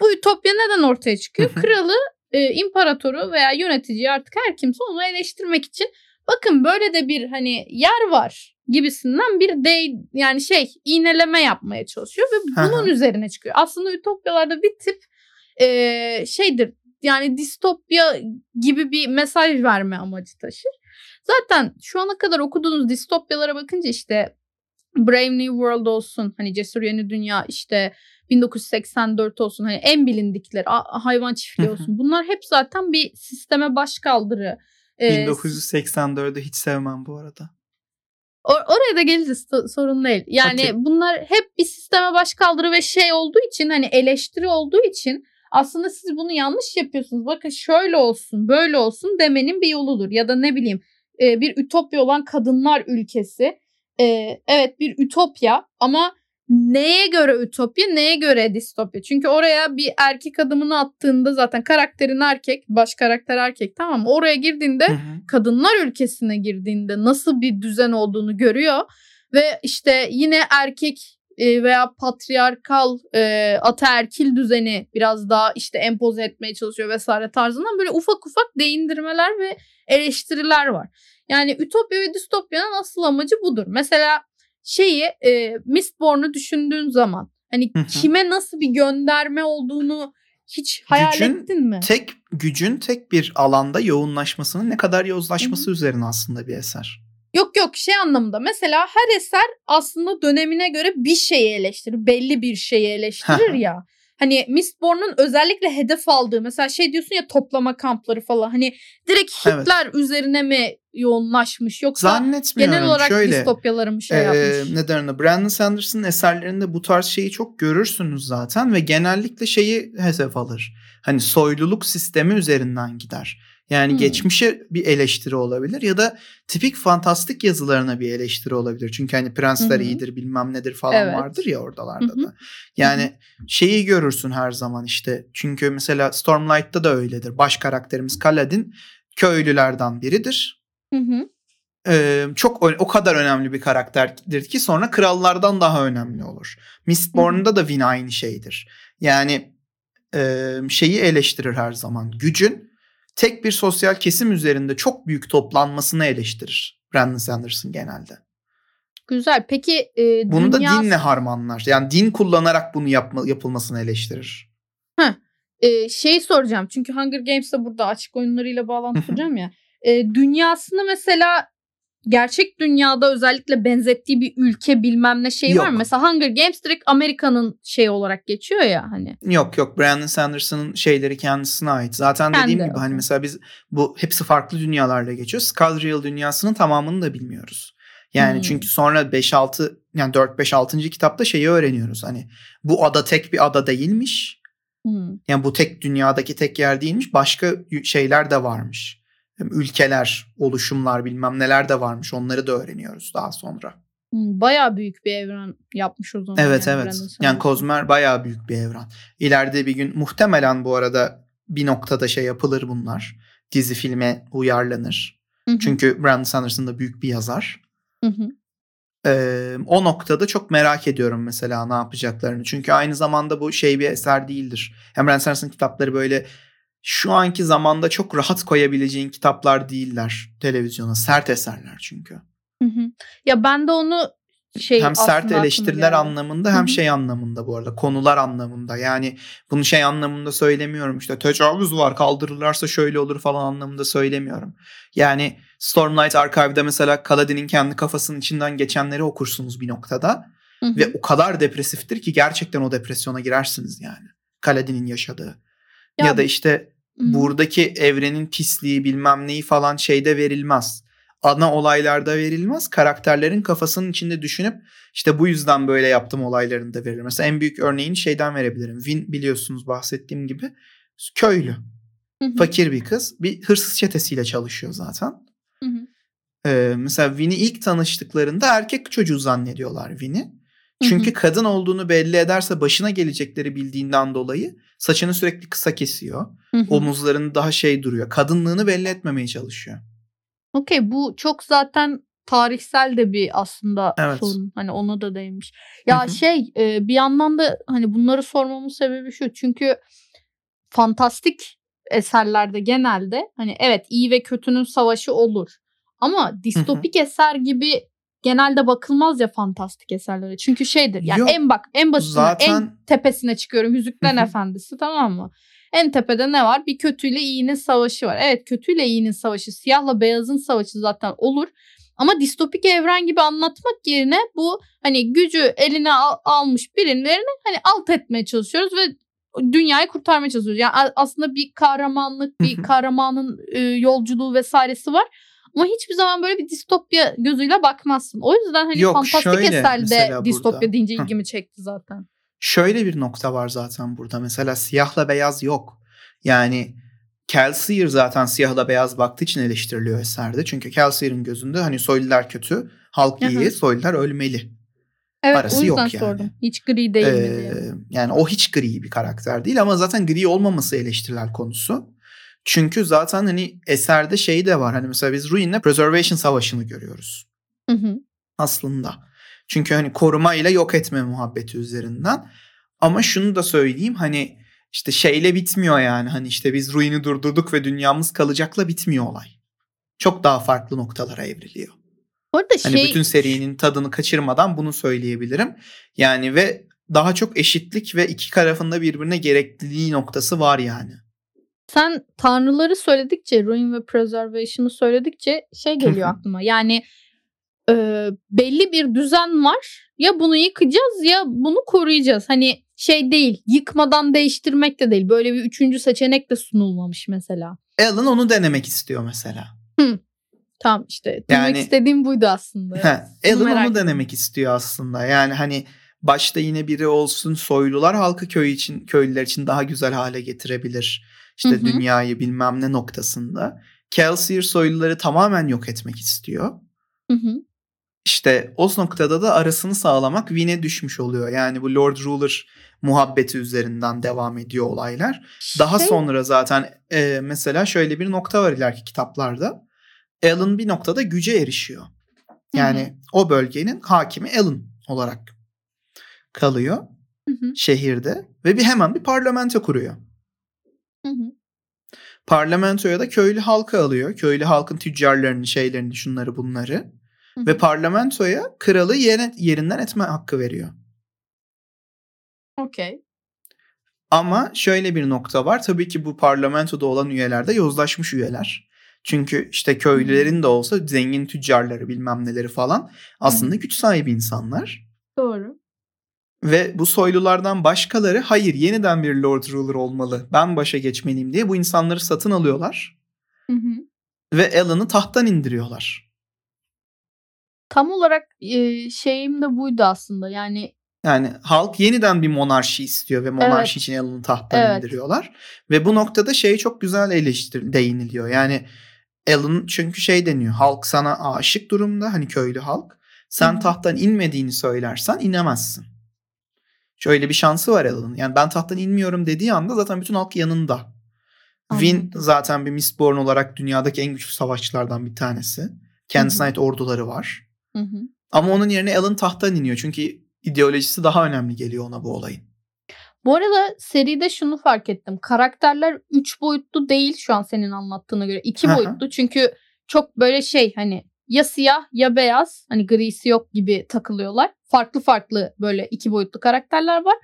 Bu Ütopya neden ortaya çıkıyor? Kralı, e, imparatoru veya yöneticiyi artık her kimse onu eleştirmek için bakın böyle de bir hani yer var gibisinden bir de yani şey iğneleme yapmaya çalışıyor ve bunun üzerine çıkıyor. Aslında ütopyalarda bir tip e, şeydir yani distopya gibi bir mesaj verme amacı taşır. Zaten şu ana kadar okuduğunuz distopyalara bakınca işte Brave New World olsun hani Cesur Yeni Dünya işte 1984 olsun hani en bilindikleri hayvan çiftliği olsun bunlar hep zaten bir sisteme başkaldırı. Ee, 1984'ü hiç sevmem bu arada. Or- oraya da so- sorun değil. Yani Okey. bunlar hep bir sisteme başkaldırı ve şey olduğu için hani eleştiri olduğu için aslında siz bunu yanlış yapıyorsunuz. Bakın şöyle olsun böyle olsun demenin bir yoludur. Ya da ne bileyim e, bir ütopya olan kadınlar ülkesi. E, evet bir ütopya ama neye göre ütopya neye göre distopya? Çünkü oraya bir erkek adımını attığında zaten karakterin erkek baş karakter erkek tamam mı? Oraya girdiğinde Hı hı. kadınlar ülkesine girdiğinde nasıl bir düzen olduğunu görüyor ve işte yine erkek veya patriarkal e, ataerkil düzeni biraz daha işte empoze etmeye çalışıyor vesaire tarzından böyle ufak ufak değindirmeler ve eleştiriler var. Yani ütopya ve distopyanın asıl amacı budur. Mesela şeyi e, Mistborn'u düşündüğün zaman hani kime nasıl bir gönderme olduğunu hiç hayal Gücün ettin mi? Tek gücün tek bir alanda yoğunlaşmasının ne kadar yozlaşması üzerine aslında bir eser. Yok yok şey anlamında mesela her eser aslında dönemine göre bir şeyi eleştirir. Belli bir şeyi eleştirir ya. Hani Mistborn'un özellikle hedef aldığı mesela şey diyorsun ya toplama kampları falan hani direkt Evet. Hitler üzerine mi yoğunlaşmış yoksa genel olarak Şöyle, distopyaları mı şey Ee, yapmış? ne der ona? Brandon Sanders'ın eserlerinde bu tarz şeyi çok görürsünüz zaten ve genellikle şeyi hedef alır. Hani soyluluk sistemi üzerinden gider. Yani Hmm. geçmişe bir eleştiri olabilir ya da tipik fantastik yazılarına bir eleştiri olabilir. Çünkü hani prensler Hı hı. iyidir bilmem nedir falan Evet. vardır ya oradalarda Hı hı. da. Yani şeyi görürsün her zaman işte. Çünkü mesela Stormlight'ta da öyledir. Baş karakterimiz Kaladin köylülerden biridir. Hı hı. Ee, çok o, kadar önemli bir karakterdir ki sonra krallardan daha önemli olur. Mistborn'da da Win aynı şeydir. Yani e, şeyi eleştirir her zaman. Gücün tek bir sosyal kesim üzerinde çok büyük toplanmasını eleştirir Brandon Sanderson genelde. Güzel. Peki e, Bunu dünya da dinle harmanlar. Yani din kullanarak bunu yapma, yapılmasını eleştirir. e, şey soracağım. Çünkü Hunger Games'te burada açık oyunlarıyla bağlantı kuracağım ya. E, dünyasını mesela gerçek dünyada özellikle benzettiği bir ülke bilmem ne şey var mı? Yok. Mesela Hunger Games direkt Amerika'nın şey olarak geçiyor ya hani. Yok yok Brandon Sanderson'ın şeyleri kendisine ait. Zaten dediğim Kendi, gibi hani mesela biz bu hepsi farklı dünyalarla geçiyor. Scalrial dünyasının tamamını da bilmiyoruz. Yani Hmm. çünkü sonra 5-6 yani 4-5 6. kitapta şeyi öğreniyoruz. Hani bu ada tek bir ada değilmiş. Hmm. Yani bu tek dünyadaki tek yer değilmiş. Başka şeyler de varmış. Ülkeler, oluşumlar bilmem neler de varmış. Onları da öğreniyoruz daha sonra. Bayağı büyük bir evren yapmış o zaman. Evet yani evet. Brandon Yani Sanderson. Kozmer bayağı büyük bir evren. İleride bir gün muhtemelen bu arada bir noktada şey yapılır bunlar. Dizi filme uyarlanır. Hı hı, Çünkü Brandon Sanderson da büyük bir yazar. hı hı. Ee, o noktada çok merak ediyorum mesela ne yapacaklarını. Çünkü aynı zamanda bu şey bir eser değildir. Emre Sanders'ın kitapları böyle şu anki zamanda çok rahat koyabileceğin kitaplar değiller televizyona. Sert eserler çünkü. Hı hı. Ya ben de onu şey hem sert eleştiriler anlamında hem hı. şey anlamında bu arada konular anlamında yani bunu şey anlamında söylemiyorum işte tecavüz var kaldırırlarsa şöyle olur falan anlamında söylemiyorum. Yani Stormlight Archive'da mesela Kaladin'in kendi kafasının içinden geçenleri okursunuz bir noktada Hı hı. ve o kadar depresiftir ki gerçekten o depresyona girersiniz yani. Kaladin'in yaşadığı. Ya, Ya- da işte Hı buradaki evrenin pisliği bilmem neyi falan şeyde verilmez. Ana olaylarda verilmez. Karakterlerin kafasının içinde düşünüp işte bu yüzden böyle yaptım olaylarında verilir. Mesela en büyük örneğini şeyden verebilirim. Win biliyorsunuz bahsettiğim gibi köylü. Hı hı. Fakir bir kız. Bir hırsız çetesiyle çalışıyor zaten. Hı hı. Ee, mesela Win'i ilk tanıştıklarında erkek çocuğu zannediyorlar Win'i. Çünkü kadın olduğunu belli ederse başına gelecekleri bildiğinden dolayı saçını sürekli kısa kesiyor. Hı hı. Omuzlarını daha şey duruyor. Kadınlığını belli etmemeye çalışıyor. Okey bu çok zaten tarihsel de bir aslında Evet. sorun. Hani ona da değinmiş. Hı Ya hı. şey e, bir yandan da hani bunları sormamın sebebi şu. Çünkü fantastik eserlerde genelde hani evet iyi ve kötünün savaşı olur. Ama distopik eser gibi genelde bakılmaz ya fantastik eserlere. Çünkü şeydir yani Yok. en bak en en Zaten- tepesine çıkıyorum. Yüzüklerin. Efendisi tamam mı? En tepede ne var? Bir kötüyle iyinin savaşı var. Evet kötüyle iyinin savaşı, siyahla beyazın savaşı zaten olur. Ama distopik evren gibi anlatmak yerine bu hani gücü eline al- almış birilerini hani alt etmeye çalışıyoruz ve dünyayı kurtarmaya çalışıyoruz. Yani aslında bir kahramanlık, bir kahramanın e, yolculuğu vesairesi var. Ama hiçbir zaman böyle bir distopya gözüyle bakmazsın. O yüzden hani Yok, fantastik eserde distopya burada. deyince ilgimi çekti zaten. Şöyle bir nokta var zaten burada. Mesela siyahla beyaz yok. Yani Kelsier zaten siyahla beyaz baktığı için eleştiriliyor eserde. Çünkü Kelsier'in gözünde hani soylular kötü, halk iyi, soylular ölmeli. Evet Arası o yüzden yok yani. sordum. Hiç gri değil mi Ee, diye. yani o hiç gri bir karakter değil ama zaten gri olmaması eleştiriler konusu. Çünkü zaten hani eserde şey de var. Hani mesela biz Ruin'le Preservation Savaşı'nı görüyoruz Hı hı. aslında. Çünkü hani koruma ile yok etme muhabbeti üzerinden. Ama şunu da söyleyeyim hani işte şeyle bitmiyor yani. Hani işte biz Ruin'i durdurduk ve dünyamız kalacakla bitmiyor olay. Çok daha farklı noktalara evriliyor. Bu arada Hani şey bütün serinin tadını kaçırmadan bunu söyleyebilirim. Yani ve daha çok eşitlik ve iki tarafında birbirine gerekliliği noktası var yani. Sen tanrıları söyledikçe, ruin ve preservation'ı söyledikçe şey geliyor Hı hı. aklıma. Yani e, belli bir düzen var. Ya bunu yıkacağız ya bunu koruyacağız. Hani şey değil, yıkmadan değiştirmek de değil. Böyle bir üçüncü seçenek de sunulmamış mesela. Alan onu denemek istiyor mesela. Tamam işte demek Yani- istediğim buydu aslında. Bunu Alan onu ettim. denemek istiyor aslında. Yani hani başta yine biri olsun soylular halkı köy için köylüler için daha güzel hale getirebilir. İşte Hı hı. dünyayı bilmem ne noktasında. Kelsier soyluları tamamen yok etmek istiyor. Hı hı. İşte o noktada da arasını sağlamak Win'e düşmüş oluyor. Yani bu Lord Ruler muhabbeti üzerinden devam ediyor olaylar. Daha Şey- sonra zaten e, mesela şöyle bir nokta var ileriki kitaplarda. Alan bir noktada güce erişiyor. Yani o bölgenin hakimi Alan olarak kalıyor Hı hı. şehirde ve bir hemen bir parlamento kuruyor. Parlamentoya da köylü halkı alıyor. Köylü halkın tüccarlarını, şeylerini, şunları bunları. Hı hı. Ve parlamentoya kralı yere, yerinden etme hakkı veriyor. Okey. Ama şöyle bir nokta var. Tabii ki bu parlamentoda olan üyeler de yozlaşmış üyeler. Çünkü işte köylülerin de olsa zengin tüccarları bilmem neleri falan aslında güç sahibi insanlar. Doğru. Ve bu soylulardan başkaları hayır yeniden bir Lord Ruler olmalı ben başa geçmeliyim diye bu insanları satın alıyorlar. Hı hı. Ve Alan'ı tahttan indiriyorlar. Tam olarak e, şeyim de buydu aslında. Yani Yani halk yeniden bir monarşi istiyor ve monarşi Evet. için Alan'ı tahttan Evet. indiriyorlar. Ve bu noktada şey çok güzel eleştir değiniliyor. Yani Alan çünkü şey deniyor. Halk sana aşık durumda hani köylü halk. Sen Hı hı. tahttan inmediğini söylersen inemezsin. Şöyle bir şansı var Alan'ın. Yani ben tahttan inmiyorum dediği anda zaten bütün halk yanında. Win zaten bir Mistborn olarak dünyadaki en güçlü savaşçılardan bir tanesi. Kendisine ait orduları var. Hı hı. Ama onun yerine Alan tahttan iniyor. Çünkü ideolojisi daha önemli geliyor ona bu olayın. Bu arada seride şunu fark ettim. Karakterler 3 boyutlu değil şu an senin anlattığına göre. 2 Hı hı. boyutlu. Çünkü çok böyle şey hani ya siyah ya beyaz hani grisi yok gibi takılıyorlar. Farklı farklı böyle iki boyutlu karakterler var.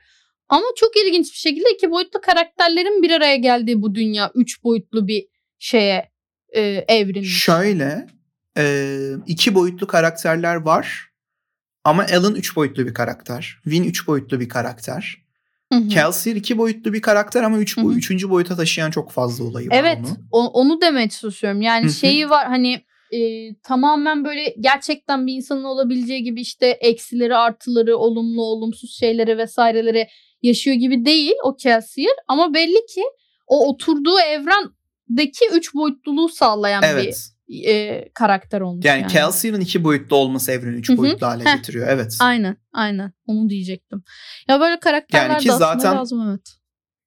Ama çok ilginç bir şekilde iki boyutlu karakterlerin bir araya geldiği bu dünya üç boyutlu bir şeye e, evrilmiş. Şöyle e, iki boyutlu karakterler var. Ama Alan üç boyutlu bir karakter. Vin üç boyutlu bir karakter. Hı hı. Kelsier iki boyutlu bir karakter ama üç boy, üçüncü boyuta taşıyan çok fazla olayı var Evet onun. o- onu demeye çalışıyorum. Yani şeyi var hani e, tamamen böyle gerçekten bir insanın olabileceği gibi işte eksileri artıları olumlu olumsuz şeyleri vesaireleri yaşıyor gibi değil o Kelsier. Ama belli ki o oturduğu evrendeki üç boyutluluğu sağlayan Evet. bir e, karakter olmuş. Yani, Yani, Kelsey'nin iki boyutlu olması evreni üç boyutlu hale Heh. getiriyor. Evet. Aynen aynen onu diyecektim. Ya böyle karakterler Yani ki de zaten- lazım evet.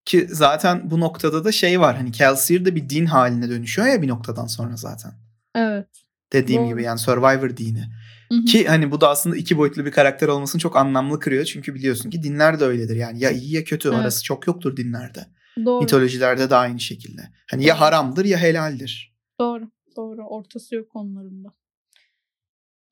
Ki zaten bu noktada da şey var. Hani Kelsier de bir din haline dönüşüyor ya bir noktadan sonra zaten. Evet. Dediğim Doğru. gibi yani Survivor dini. Hı hı. Ki hani bu da aslında iki boyutlu bir karakter olmasını çok anlamlı kırıyor. Çünkü biliyorsun ki dinler de öyledir. Yani ya iyi ya kötü Evet. arası çok yoktur dinlerde. Doğru. Mitolojilerde de aynı şekilde. Hani ya Doğru. haramdır ya helaldir. Doğru. Doğru. Ortası yok onların da.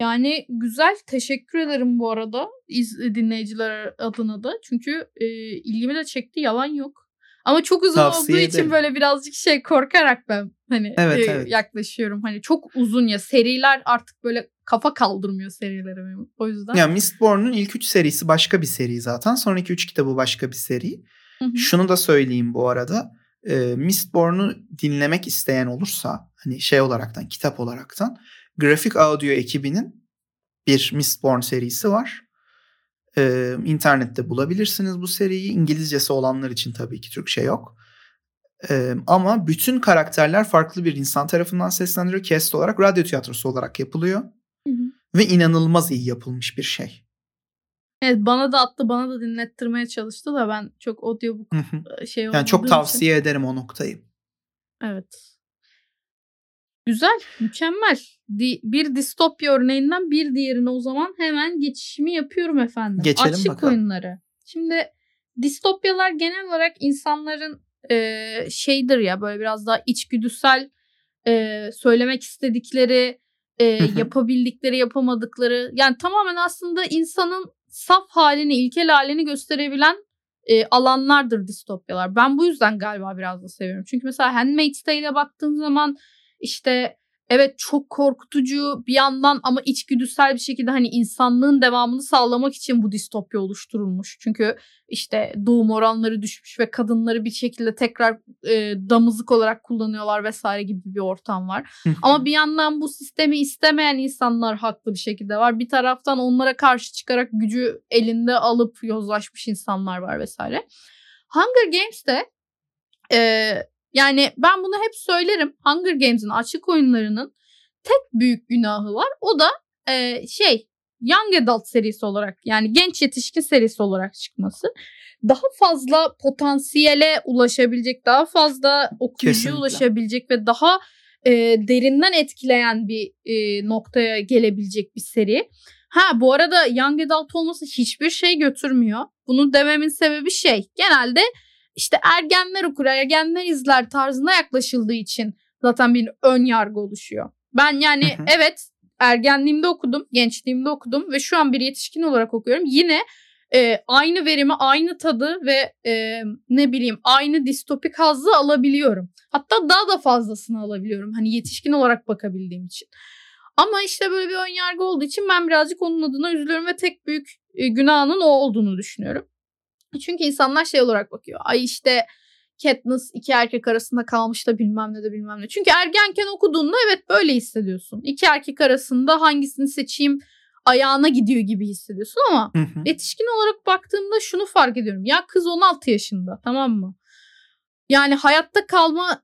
Yani güzel. Teşekkür ederim bu arada iz, dinleyiciler adına da. Çünkü e, ilgimi de çekti. Yalan yok. Ama çok uzun Tavsiye olduğu için ederim. böyle birazcık şey korkarak ben hani Evet, e, evet. yaklaşıyorum. Hani çok uzun ya seriler artık böyle kafa kaldırmıyor serilere benim. O yüzden. Yani Mistborn'un ilk üç serisi başka bir seri zaten. Sonraki üç kitabı başka bir seri. Hı hı. Şunu da söyleyeyim bu arada. E, Mistborn'u dinlemek isteyen olursa hani şey olaraktan kitap olaraktan Grafik Audio ekibinin bir Mistborn serisi var. E, internette bulabilirsiniz bu seriyi. İngilizcesi olanlar için tabii ki Türkçe yok. E, ama bütün karakterler farklı bir insan tarafından seslendiriliyor. Cast olarak radyo tiyatrosu olarak yapılıyor. Hı hı. Ve inanılmaz iyi yapılmış bir şey. Evet bana da attı bana da dinlettirmeye çalıştı da ben çok audiobook Hı hı. şey yani çok olmadığım için- tavsiye ederim o noktayı. Evet. Güzel, mükemmel. Di- bir distopya örneğinden bir diğerine o zaman hemen geçişimi yapıyorum efendim. Geçelim Açlık bakalım. oyunları. Şimdi distopyalar genel olarak insanların e, şeydir ya böyle biraz daha içgüdüsel e, söylemek istedikleri, e, yapabildikleri, yapamadıkları yani tamamen aslında insanın saf halini, ilkel halini gösterebilen e, alanlardır distopyalar. Ben bu yüzden galiba biraz da seviyorum. Çünkü mesela Handmaid's Tale'e baktığın zaman işte evet çok korkutucu bir yandan ama içgüdüsel bir şekilde hani insanlığın devamını sağlamak için bu distopya oluşturulmuş. Çünkü işte doğum oranları düşmüş ve kadınları bir şekilde tekrar e, damızlık olarak kullanıyorlar vesaire gibi bir ortam var. Ama bir yandan bu sistemi istemeyen insanlar haklı bir şekilde var. Bir taraftan onlara karşı çıkarak gücü elinde alıp yozlaşmış insanlar var vesaire. Hunger Games'te e, yani ben bunu hep söylerim. Hunger Games'in açık oyunlarının tek büyük günahı var. O da e, şey Young Adult serisi olarak yani genç yetişkin serisi olarak çıkması. Daha fazla potansiyele ulaşabilecek, daha fazla okuyucuya Kesinlikle. ulaşabilecek ve daha e, derinden etkileyen bir e, noktaya gelebilecek bir seri. Ha bu arada Young Adult olması hiçbir şey götürmüyor. Bunu dememin sebebi şey. Genelde işte ergenler okur, ergenler izler tarzına yaklaşıldığı için zaten bir ön yargı oluşuyor. Ben yani Hı hı. evet ergenliğimde okudum, gençliğimde okudum ve şu an bir yetişkin olarak okuyorum. Yine e, aynı verimi, aynı tadı ve e, ne bileyim aynı distopik hazzı alabiliyorum. Hatta daha da fazlasını alabiliyorum. Hani yetişkin olarak bakabildiğim için. Ama işte böyle bir ön yargı olduğu için ben birazcık onun adına üzülüyorum ve tek büyük e, günahının o olduğunu düşünüyorum. Çünkü insanlar şey olarak bakıyor. Ay işte Katniss iki erkek arasında kalmış da bilmem ne de bilmem ne. Çünkü ergenken okuduğunda evet böyle hissediyorsun. İki erkek arasında hangisini seçeyim ayağına gidiyor gibi hissediyorsun ama Hı hı. yetişkin olarak baktığımda şunu fark ediyorum. Ya kız 16 yaşında tamam mı? Yani hayatta kalma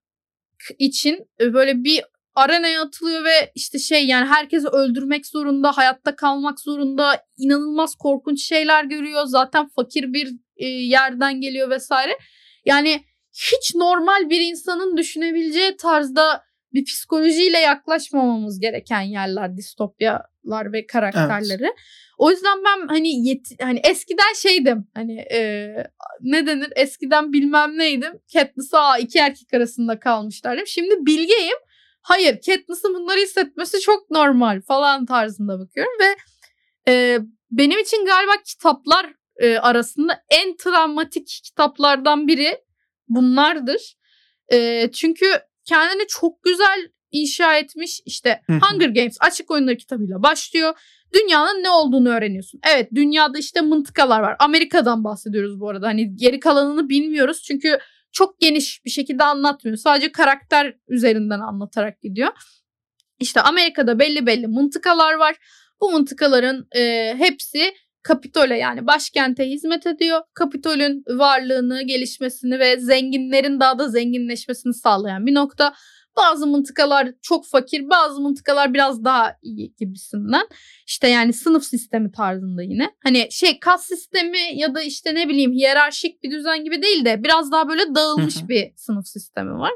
için e, böyle bir arenaya atılıyor ve işte şey yani herkesi öldürmek zorunda, hayatta kalmak zorunda, inanılmaz korkunç şeyler görüyor. Zaten fakir bir e, yerden geliyor vesaire. Yani hiç normal bir insanın düşünebileceği tarzda bir psikolojiyle yaklaşmamamız gereken yerler distopyalar ve karakterleri. Evet. O yüzden ben hani yet hani eskiden şeydim hani e, ne denir eskiden bilmem neydim Katniss'a iki erkek arasında kalmışlardım. Şimdi bilgeyim. Hayır Katniss'ın bunları hissetmesi çok normal falan tarzında bakıyorum ve e, benim için galiba kitaplar e, arasında en travmatik kitaplardan biri bunlardır. E, çünkü kendini çok güzel inşa etmiş. İşte Hunger Games açık oyunları kitabıyla başlıyor. Dünyanın ne olduğunu öğreniyorsun. Evet dünyada işte mıntıkalar var. Amerika'dan bahsediyoruz bu arada. Hani geri kalanını bilmiyoruz. Çünkü çok geniş bir şekilde anlatmıyor. Sadece karakter üzerinden anlatarak gidiyor. İşte Amerika'da belli belli mıntıkalar var. Bu mıntıkaların e, hepsi Kapitol'e yani başkente hizmet ediyor. Kapitol'ün varlığını, gelişmesini ve zenginlerin daha da zenginleşmesini sağlayan bir nokta. Bazı mıntıkalar çok fakir, bazı mıntıkalar biraz daha iyi gibisinden. İşte yani sınıf sistemi tarzında yine. Hani şey kas sistemi ya da işte ne bileyim hiyerarşik bir düzen gibi değil de biraz daha böyle dağılmış bir sınıf sistemi var.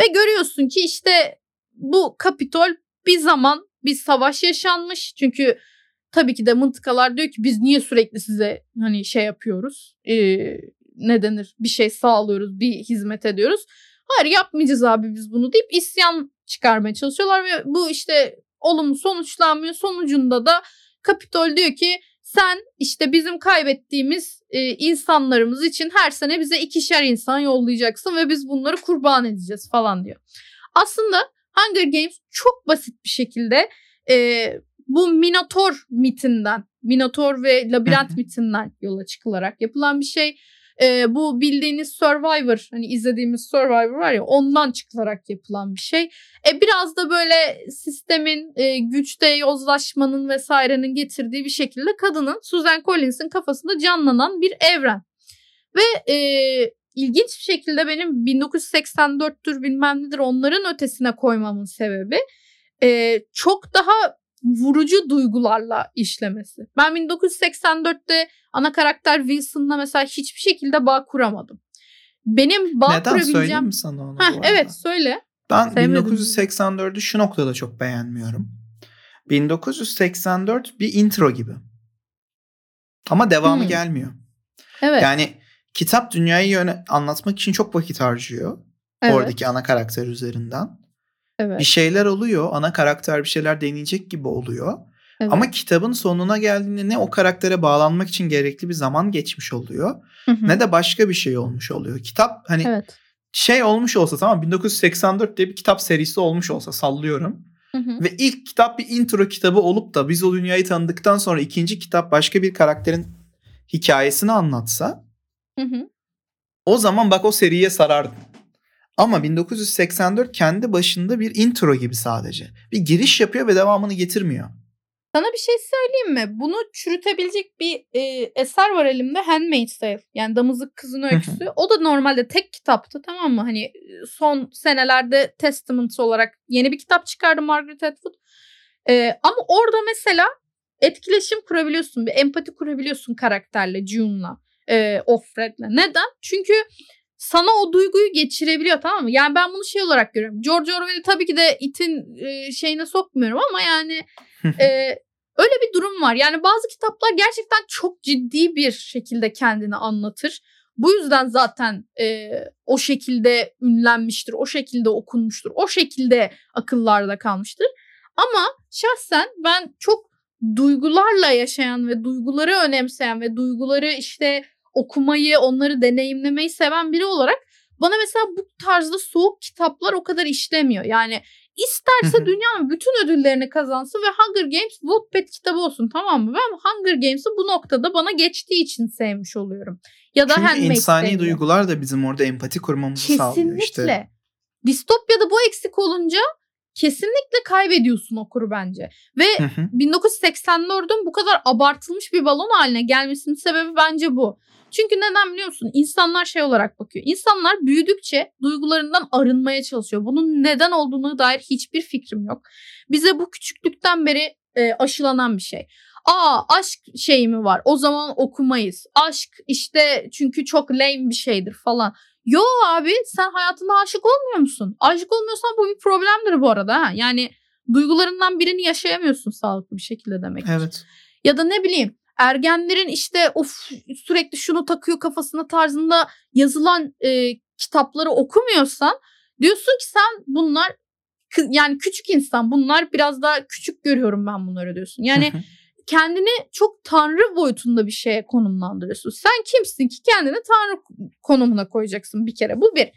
Ve görüyorsun ki işte bu Kapitol bir zaman bir savaş yaşanmış. Çünkü tabii ki de mıntıkalar diyor ki biz niye sürekli size hani şey yapıyoruz? Ee, ne denir? Bir şey sağlıyoruz, bir hizmet ediyoruz. Hayır yapmayacağız abi biz bunu deyip isyan çıkarmaya çalışıyorlar ve bu işte olumlu sonuçlanmıyor. Sonucunda da Kapitol diyor ki sen işte bizim kaybettiğimiz e, insanlarımız için her sene bize ikişer insan yollayacaksın ve biz bunları kurban edeceğiz falan diyor. Aslında Hunger Games çok basit bir şekilde e, bu Minotaur mitinden, Minotaur ve labirent mitinden yola çıkılarak yapılan bir şey. Ee, bu bildiğiniz Survivor, hani izlediğimiz Survivor var ya ondan çıkılarak yapılan bir şey. E, biraz da böyle sistemin, e, güçte yozlaşmanın vesairenin getirdiği bir şekilde kadının Susan Collins'in kafasında canlanan bir evren. Ve e, ilginç bir şekilde benim 1984'tür bilmem nedir onların ötesine koymamın sebebi e, çok daha vurucu duygularla işlemesi. Ben 1984'te ana karakter Wilson'la mesela hiçbir şekilde bağ kuramadım. Benim bağ Neden kurabileceğim... söyleyeyim mi sana onu? Heh, evet söyle. Ben Sevmedim. 1984'ü şu noktada çok beğenmiyorum. 1984 bir intro gibi. Ama devamı hmm. gelmiyor. Evet. Yani kitap dünyayı yöne anlatmak için çok vakit harcıyor. Evet. Oradaki ana karakter üzerinden. Evet. Bir şeyler oluyor. Ana karakter bir şeyler deneyecek gibi oluyor. Evet. Ama kitabın sonuna geldiğinde ne o karaktere bağlanmak için gerekli bir zaman geçmiş oluyor. Hı hı. Ne de başka bir şey olmuş oluyor. Kitap hani evet. şey olmuş olsa tamam 1984 diye bir kitap serisi olmuş olsa sallıyorum. Hı hı. Ve ilk kitap bir intro kitabı olup da biz o dünyayı tanıdıktan sonra ikinci kitap başka bir karakterin hikayesini anlatsa hı hı. o zaman bak o seriye sarardın. Ama 1984 kendi başında bir intro gibi sadece. Bir giriş yapıyor ve devamını getirmiyor. Sana bir şey söyleyeyim mi? Bunu çürütebilecek bir e, eser var elimde. Handmaid's Tale. Yani Damızlık Kızın Öyküsü. o da normalde tek kitaptı tamam mı? Hani son senelerde Testament olarak yeni bir kitap çıkardı Margaret Atwood. E, ama orada mesela etkileşim kurabiliyorsun. Bir empati kurabiliyorsun karakterle, June'la, e, Offred'le. Neden? Çünkü sana o duyguyu geçirebiliyor tamam mı? Yani ben bunu şey olarak görüyorum. George Orwell'i tabii ki de itin e, şeyine sokmuyorum ama yani <laughs> e, öyle bir durum var. Yani bazı kitaplar gerçekten çok ciddi bir şekilde kendini anlatır. Bu yüzden zaten e, o şekilde ünlenmiştir, o şekilde okunmuştur, o şekilde akıllarda kalmıştır. Ama şahsen ben çok duygularla yaşayan ve duyguları önemseyen ve duyguları işte okumayı, onları deneyimlemeyi seven biri olarak bana mesela bu tarzda soğuk kitaplar o kadar işlemiyor. Yani isterse dünyanın bütün ödüllerini kazansın ve Hunger Games Wattpad kitabı olsun tamam mı? Ben Hunger Games'i bu noktada bana geçtiği için sevmiş oluyorum. Ya da Çünkü insani sevdim. duygular da bizim orada empati kurmamızı Kesinlikle. sağlıyor işte. Kesinlikle. Distopya'da bu eksik olunca kesinlikle kaybediyorsun okuru bence. Ve hı hı. 1984'ün bu kadar abartılmış bir balon haline gelmesinin sebebi bence bu. Çünkü neden biliyor musun? İnsanlar şey olarak bakıyor. İnsanlar büyüdükçe duygularından arınmaya çalışıyor. Bunun neden olduğunu dair hiçbir fikrim yok. Bize bu küçüklükten beri e, aşılanan bir şey. Aa aşk şey mi var? O zaman okumayız. Aşk işte çünkü çok lame bir şeydir falan. Yo abi sen hayatında aşık olmuyor musun? Aşık olmuyorsan bu bir problemdir bu arada. Ha? Yani duygularından birini yaşayamıyorsun sağlıklı bir şekilde demek. Evet. Ya da ne bileyim ergenlerin işte of sürekli şunu takıyor kafasına tarzında yazılan e, kitapları okumuyorsan diyorsun ki sen bunlar yani küçük insan bunlar biraz daha küçük görüyorum ben bunları diyorsun. Yani kendini çok tanrı boyutunda bir şeye konumlandırıyorsun. Sen kimsin ki kendini tanrı konumuna koyacaksın bir kere. Bu bir.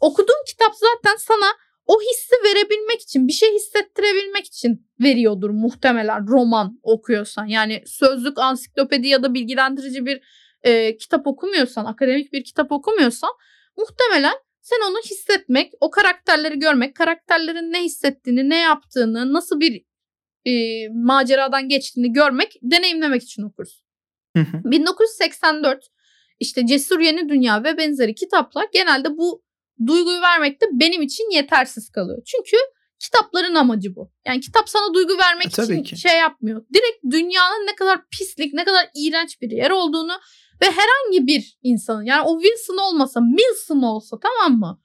Okuduğun kitap zaten sana o hissi verebilmek için, bir şey hissettirebilmek için veriyordur muhtemelen roman okuyorsan. Yani sözlük, ansiklopedi ya da bilgilendirici bir e, kitap okumuyorsan, akademik bir kitap okumuyorsan muhtemelen sen onu hissetmek, o karakterleri görmek, karakterlerin ne hissettiğini, ne yaptığını, nasıl bir e, maceradan geçtiğini görmek, deneyimlemek için okursun. Hı hı. 1984 işte Cesur Yeni Dünya ve benzeri kitaplar genelde bu duyguyu vermekte benim için yetersiz kalıyor. Çünkü kitapların amacı bu. Yani kitap sana duygu vermek E, için ki. şey yapmıyor. Direkt dünyanın ne kadar pislik, ne kadar iğrenç bir yer olduğunu ve herhangi bir insanın yani o Wilson olmasa, Milson olsa tamam mı?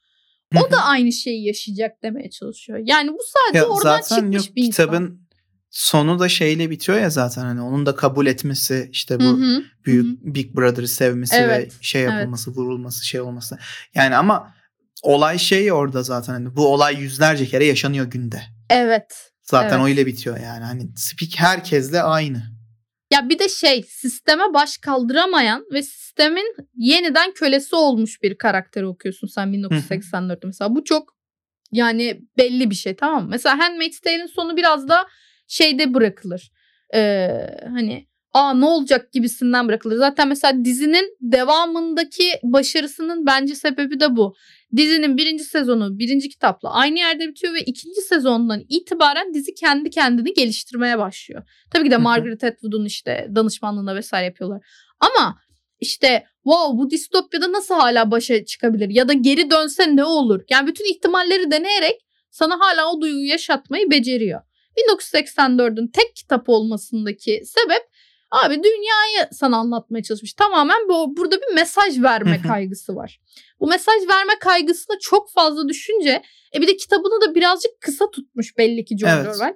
O da aynı şeyi yaşayacak demeye çalışıyor. Yani bu sadece Ya oradan zaten çıkmış yok bir insan. kitabın sonu da şeyle bitiyor ya zaten hani onun da kabul etmesi işte bu Hı hı, büyük hı. Big Brother'ı sevmesi Evet, ve şey yapılması, vurulması, şey olması. Yani ama olay şey orada zaten hani bu olay yüzlerce kere yaşanıyor günde. Evet. Zaten Evet. öyle bitiyor yani. Hani speak herkesle aynı. Ya bir de şey sisteme baş kaldıramayan ve sistemin yeniden kölesi olmuş bir karakteri okuyorsun sen 1984'te mesela. Bu çok yani belli bir şey tamam mı? Mesela Handmaid's Tale'in sonu biraz da şeyde bırakılır. Ee, hani aa ne olacak gibisinden bırakılır. Zaten mesela dizinin devamındaki başarısının bence sebebi de bu. Dizinin birinci sezonu birinci kitapla aynı yerde bitiyor ve ikinci sezondan itibaren dizi kendi kendini geliştirmeye başlıyor. Tabii ki de. Margaret Atwood'un işte danışmanlığında vesaire yapıyorlar. Ama işte wow bu distopyada nasıl hala başa çıkabilir ya da geri dönse ne olur? Yani bütün ihtimalleri deneyerek sana hala o duyguyu yaşatmayı beceriyor. 1984'ün tek kitap olmasındaki sebep abi dünyayı sana anlatmaya çalışmış. Tamamen bu burada bir mesaj verme kaygısı var. Bu mesaj verme kaygısını çok fazla düşünce e bir de kitabını da birazcık kısa tutmuş belli ki George Evet. Orwell.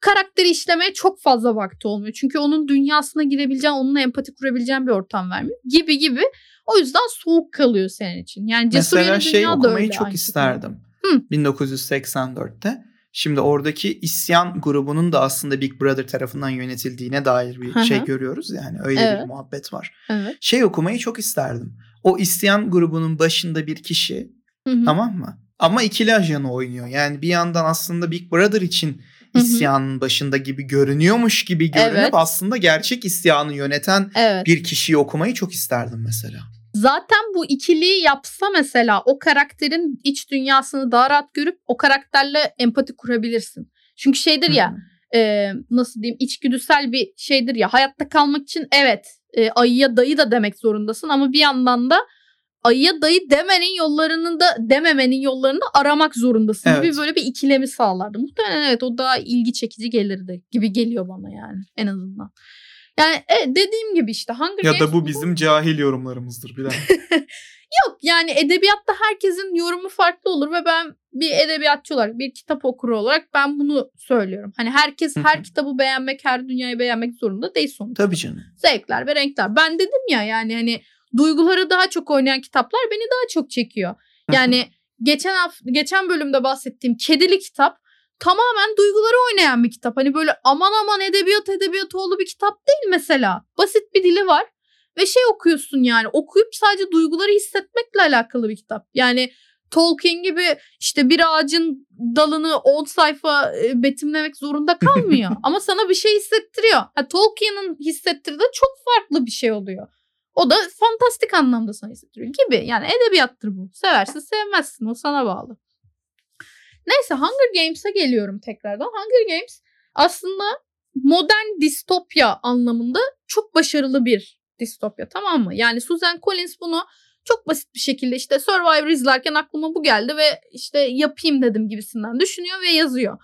Karakteri işlemeye çok fazla vakti olmuyor. Çünkü onun dünyasına girebileceğin, onunla empati kurabileceğin bir ortam vermiyor. Gibi gibi. O yüzden soğuk kalıyor senin için. Yani Cesur Mesela Yeni şey Dünya okumayı çok aynı isterdim. Hı. 1984'te. Şimdi oradaki isyan grubunun da aslında Big Brother tarafından yönetildiğine dair bir şey görüyoruz. Yani öyle Evet. bir muhabbet var. Evet. Şey okumayı çok isterdim. O isyan grubunun başında bir kişi Hı hı. tamam mı? Ama ikili ajanı oynuyor. Yani bir yandan aslında Big Brother için isyanın başında gibi görünüyormuş gibi görünüp Evet. aslında gerçek isyanı yöneten Evet. bir kişiyi okumayı çok isterdim mesela. Zaten bu ikiliyi yapsa mesela o karakterin iç dünyasını daha rahat görüp o karakterle empati kurabilirsin. Çünkü şeydir ya hı. e, nasıl diyeyim içgüdüsel bir şeydir ya hayatta kalmak için evet e, ayıya dayı da demek zorundasın ama bir yandan da ayıya dayı demenin yollarını da dememenin yollarını da aramak zorundasın Evet. gibi böyle bir ikilemi sağlardı. Muhtemelen evet o daha ilgi çekici gelirdi gibi geliyor bana yani en azından. Yani evet, dediğim gibi işte Hunger Ya Games da bu bizim cahil yorumlarımızdır bilen. <laughs> Yok yani edebiyatta herkesin yorumu farklı olur ve ben bir edebiyatçı olarak bir kitap okuru olarak ben bunu söylüyorum. Hani herkes her kitabı beğenmek her dünyayı beğenmek zorunda değil sonuçta. Tabii canım. Zevkler ve renkler. Ben dedim ya yani hani duyguları daha çok oynayan kitaplar beni daha çok çekiyor. Yani geçen hafta geçen bölümde bahsettiğim kedili kitap tamamen duyguları oynayan bir kitap. Hani böyle aman aman edebiyat edebiyat oğlu bir kitap değil mesela. Basit bir dili var ve şey okuyorsun yani okuyup sadece duyguları hissetmekle alakalı bir kitap. Yani Tolkien gibi işte bir ağacın dalını 10 sayfa e, betimlemek zorunda <laughs> kalmıyor. Ama sana bir şey hissettiriyor. Ha, Tolkien'in hissettirdiği çok farklı bir şey oluyor. O da fantastik anlamda sana hissettiriyor gibi. Yani edebiyattır bu. Seversin sevmezsin o sana bağlı. Neyse Hunger Games'e geliyorum tekrardan. Hunger Games aslında modern distopya anlamında çok başarılı bir distopya tamam mı? Yani Susan Collins bunu çok basit bir şekilde işte Survivor izlerken aklıma bu geldi ve işte yapayım dedim gibisinden düşünüyor ve yazıyor.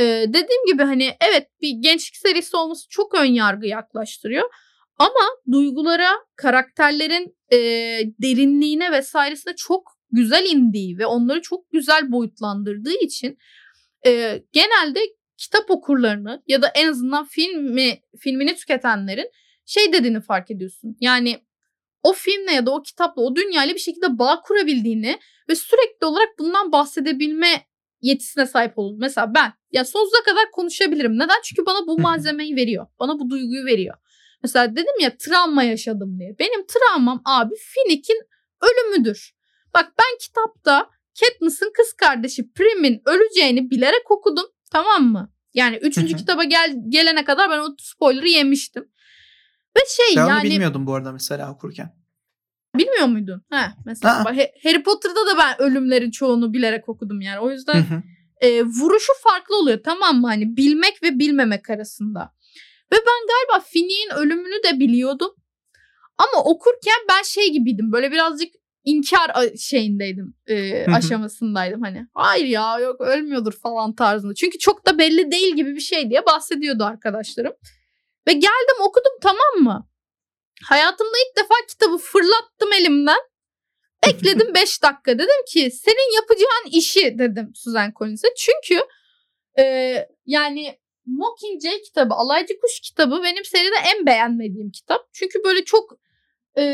Ee, dediğim gibi hani evet bir gençlik serisi olması çok ön yargı yaklaştırıyor. Ama duygulara, karakterlerin e, derinliğine vesairesine çok güzel indiği ve onları çok güzel boyutlandırdığı için e, genelde kitap okurlarını ya da en azından filmi filmini tüketenlerin şey dediğini fark ediyorsun. Yani o filmle ya da o kitapla o dünyayla bir şekilde bağ kurabildiğini ve sürekli olarak bundan bahsedebilme yetisine sahip olun. Mesela ben ya sonsuza kadar konuşabilirim. Neden? Çünkü bana bu malzemeyi veriyor. Bana bu duyguyu veriyor. Mesela dedim ya travma yaşadım diye. Benim travmam abi Finnick'in ölümüdür. Bak ben kitapta Katniss'in kız kardeşi Prim'in öleceğini bilerek okudum. Tamam mı? Yani üçüncü kitaba gel, gelene kadar ben o spoiler'ı yemiştim. Ve şey Ben yani bilmiyordum bu arada mesela okurken. bilmiyor muydun? He, mesela Aa. Harry Potter'da da ben ölümlerin çoğunu bilerek okudum yani. O yüzden e, vuruşu farklı oluyor tamam mı? Hani bilmek ve bilmemek arasında. Ve ben galiba Finnick'in ölümünü de biliyordum. Ama okurken ben şey gibiydim. Böyle birazcık inkar şeyindeydim. e, aşamasındaydım hani. Hayır ya yok ölmüyordur falan tarzında. Çünkü çok da belli değil gibi bir şey diye bahsediyordu arkadaşlarım. Ve geldim okudum tamam mı? Hayatımda ilk defa kitabı fırlattım elimden. Ekledim <laughs> 5 dakika. Dedim ki senin yapacağın işi dedim Suzan Collins'e. Çünkü e, yani Mockingjay kitabı, Alaycı Kuş kitabı benim seride en beğenmediğim kitap. Çünkü böyle çok e,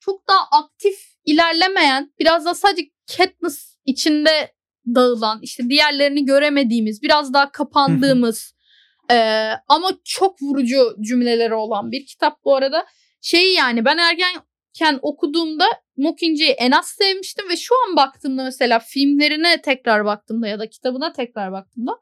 çok daha aktif ilerlemeyen, biraz da sadece Katniss içinde dağılan, işte diğerlerini göremediğimiz, biraz daha kapandığımız e, ama çok vurucu cümleleri olan bir kitap bu arada. Şey yani ben ergenken okuduğumda Mockingjay'i en az sevmiştim ve şu an baktığımda mesela filmlerine tekrar baktığımda ya da kitabına tekrar baktığımda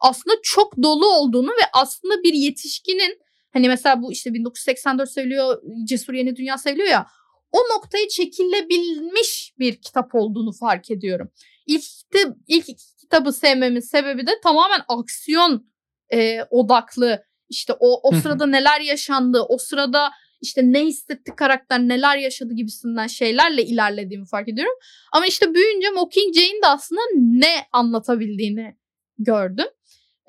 aslında çok dolu olduğunu ve aslında bir yetişkinin hani mesela bu işte 1984 seviliyor, Cesur Yeni Dünya seviliyor ya o noktayı çekilebilmiş bir kitap olduğunu fark ediyorum. İlk, kitap, ilk kitabı sevmemin sebebi de tamamen aksiyon e, odaklı. İşte o, o sırada neler yaşandı, o sırada işte ne hissetti karakter, neler yaşadı gibisinden şeylerle ilerlediğimi fark ediyorum. Ama işte büyüyünce Mockingjay'in de aslında ne anlatabildiğini gördüm.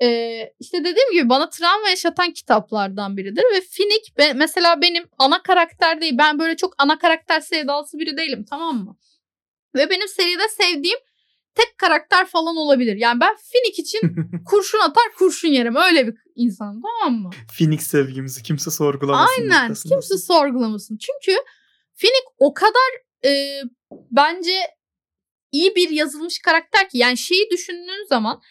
Ee, işte dediğim gibi bana travma yaşatan kitaplardan biridir ve Finnick be- mesela benim ana karakter değil. Ben böyle çok ana karakter sevdalısı biri değilim tamam mı? Ve benim seride sevdiğim tek karakter falan olabilir. Yani ben Finnick için <laughs> kurşun atar kurşun yerim. Öyle bir insan tamam mı? Phoenix sevgimizi kimse sorgulamasın. Aynen kimse sorgulamasın. Çünkü Finnick o kadar e, bence iyi bir yazılmış karakter ki yani şeyi düşündüğün zaman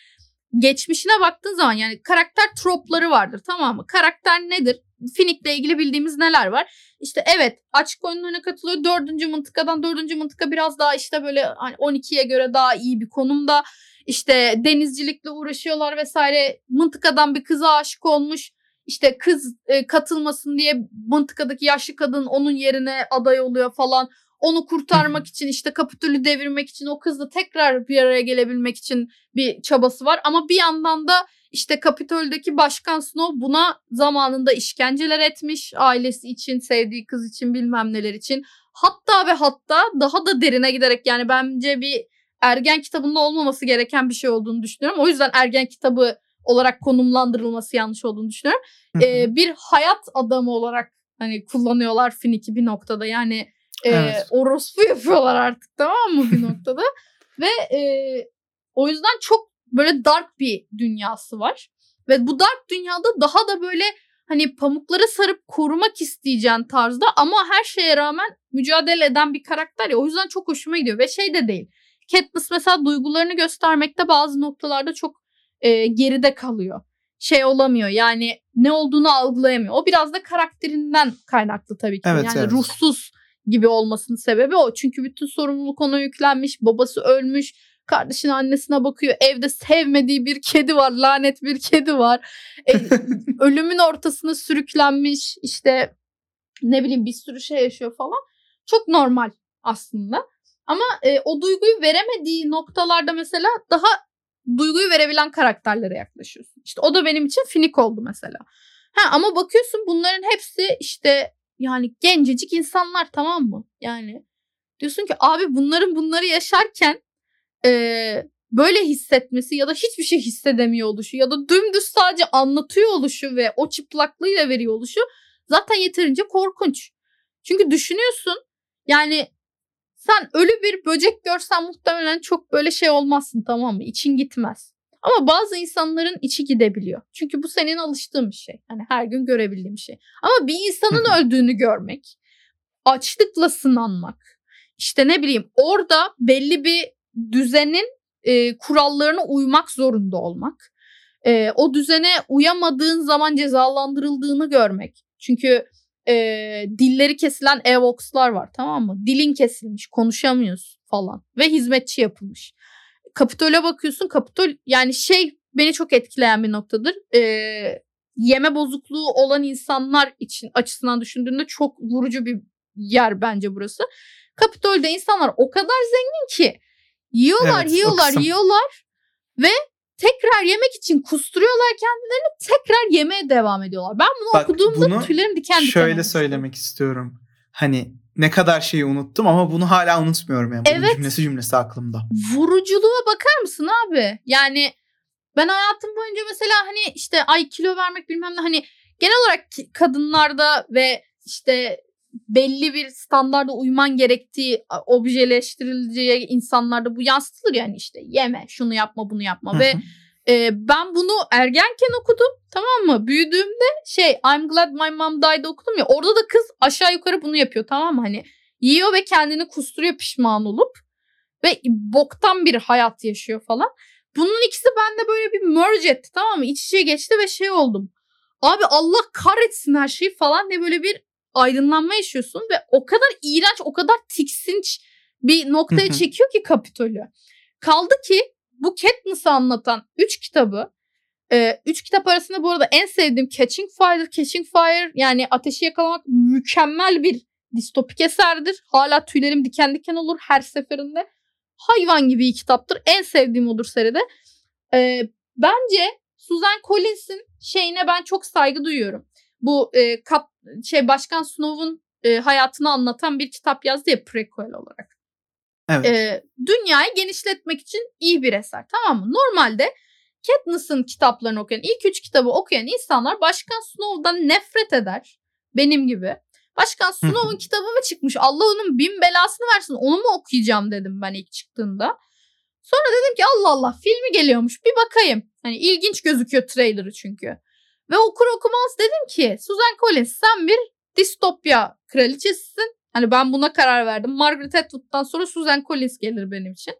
geçmişine baktığın zaman yani karakter tropları vardır tamam mı? Karakter nedir? Finnick'le ilgili bildiğimiz neler var? İşte evet açık oyunlarına katılıyor. Dördüncü mıntıkadan dördüncü mıntıka biraz daha işte böyle hani 12'ye göre daha iyi bir konumda. İşte denizcilikle uğraşıyorlar vesaire. Mıntıkadan bir kıza aşık olmuş. İşte kız e, katılmasın diye mıntıkadaki yaşlı kadın onun yerine aday oluyor falan. Onu kurtarmak için işte Kapitol'ü devirmek için o kızla tekrar bir araya gelebilmek için bir çabası var. Ama bir yandan da işte Kapitol'deki Başkan Snow buna zamanında işkenceler etmiş. Ailesi için, sevdiği kız için bilmem neler için. Hatta ve hatta daha da derine giderek yani bence bir ergen kitabında olmaması gereken bir şey olduğunu düşünüyorum. O yüzden ergen kitabı olarak konumlandırılması yanlış olduğunu düşünüyorum. Ee, bir hayat adamı olarak hani kullanıyorlar Finnick'i bir noktada. Yani e, Evet. orospu yapıyorlar artık tamam mı bir noktada. <laughs> Ve e, o yüzden çok böyle dark bir dünyası var. Ve bu dark dünyada daha da böyle hani pamukları sarıp korumak isteyeceğin tarzda ama her şeye rağmen mücadele eden bir karakter ya. O yüzden çok hoşuma gidiyor ve şey de değil. Katniss mesela duygularını göstermekte bazı noktalarda çok e, geride kalıyor. Şey olamıyor yani ne olduğunu algılayamıyor. O biraz da karakterinden kaynaklı tabii ki. Evet, yani evet. ruhsuz gibi olmasının sebebi o. Çünkü bütün sorumluluk ona yüklenmiş. Babası ölmüş. Kardeşine annesine bakıyor. Evde sevmediği bir kedi var. Lanet bir kedi var. E, <laughs> ölümün ortasına sürüklenmiş. İşte ne bileyim bir sürü şey yaşıyor falan. Çok normal aslında. Ama e, o duyguyu veremediği noktalarda mesela daha duyguyu verebilen karakterlere yaklaşıyorsun. İşte o da benim için finik oldu mesela. Ha ama bakıyorsun bunların hepsi işte yani gencecik insanlar tamam mı? Yani diyorsun ki abi bunların bunları yaşarken e, böyle hissetmesi ya da hiçbir şey hissedemiyor oluşu ya da dümdüz sadece anlatıyor oluşu ve o çıplaklığıyla veriyor oluşu zaten yeterince korkunç. Çünkü düşünüyorsun yani sen ölü bir böcek görsen muhtemelen çok böyle şey olmazsın tamam mı? İçin gitmez. Ama bazı insanların içi gidebiliyor. Çünkü bu senin alıştığın bir şey. Hani her gün görebildiğin bir şey. Ama bir insanın öldüğünü görmek, açlıkla sınanmak, işte ne bileyim orada belli bir düzenin e, kurallarına uymak zorunda olmak, e, o düzene uyamadığın zaman cezalandırıldığını görmek. Çünkü e, dilleri kesilen evoxlar var tamam mı? Dilin kesilmiş, konuşamıyorsun falan ve hizmetçi yapılmış. Kapitol'e bakıyorsun. Kapitol yani şey beni çok etkileyen bir noktadır. E, yeme bozukluğu olan insanlar için açısından düşündüğünde çok vurucu bir yer bence burası. Kapitol'de insanlar o kadar zengin ki yiyorlar, Evet, yiyorlar, yiyorlar ve tekrar yemek için kusturuyorlar kendilerini tekrar yemeye devam ediyorlar. Ben bunu Bak, okuduğumda bunu tüylerim diken diken Şöyle söylemek istiyorum. Hani ne kadar şeyi unuttum ama bunu hala unutmuyorum yani. Bunun Evet. cümlesi cümlesi aklımda. vuruculuğa bakar mısın abi? Yani ben hayatım boyunca mesela hani işte ay kilo vermek bilmem ne hani genel olarak kadınlarda ve işte belli bir standarda uyman gerektiği objeleştirileceği insanlarda bu yansıtılır yani işte yeme şunu yapma bunu yapma ve. E, ben bunu ergenken okudum tamam mı? Büyüdüğümde şey I'm glad my mom died okudum ya orada da kız aşağı yukarı bunu yapıyor tamam mı? Hani yiyor ve kendini kusturuyor pişman olup ve boktan bir hayat yaşıyor falan. Bunun ikisi bende böyle bir merge etti tamam mı? İç içe geçti ve şey oldum. Abi Allah kahretsin her şeyi falan diye böyle bir aydınlanma yaşıyorsun ve o kadar iğrenç, o kadar tiksinç bir noktaya çekiyor ki Kapitol'ü. Kaldı ki bu Katniss'ı anlatan 3 kitabı 3 kitap arasında bu arada en sevdiğim Catching Fire, Catching Fire yani ateşi yakalamak mükemmel bir distopik eserdir. Hala tüylerim diken diken olur her seferinde. Hayvan gibi bir kitaptır. En sevdiğim odur seride. Ee, bence Susan Collins'in şeyine ben çok saygı duyuyorum. Bu e, kap, şey Başkan Snow'un e, hayatını anlatan bir kitap yazdı ya prequel olarak. Evet. Ee, dünyayı genişletmek için iyi bir eser tamam mı? Normalde Katniss'ın kitaplarını okuyan, ilk üç kitabı okuyan insanlar Başkan Snow'dan nefret eder. Benim gibi. Başkan Snow'un kitabı mı çıkmış? Allah onun bin belasını versin. Onu mu okuyacağım dedim ben ilk çıktığında. Sonra dedim ki Allah Allah filmi geliyormuş. Bir bakayım. Hani ilginç gözüküyor trailerı çünkü. Ve okur okumaz dedim ki Susan Collins sen bir distopya kraliçesisin. Hani ben buna karar verdim. Margaret Atwood'dan sonra Susan Collins gelir benim için.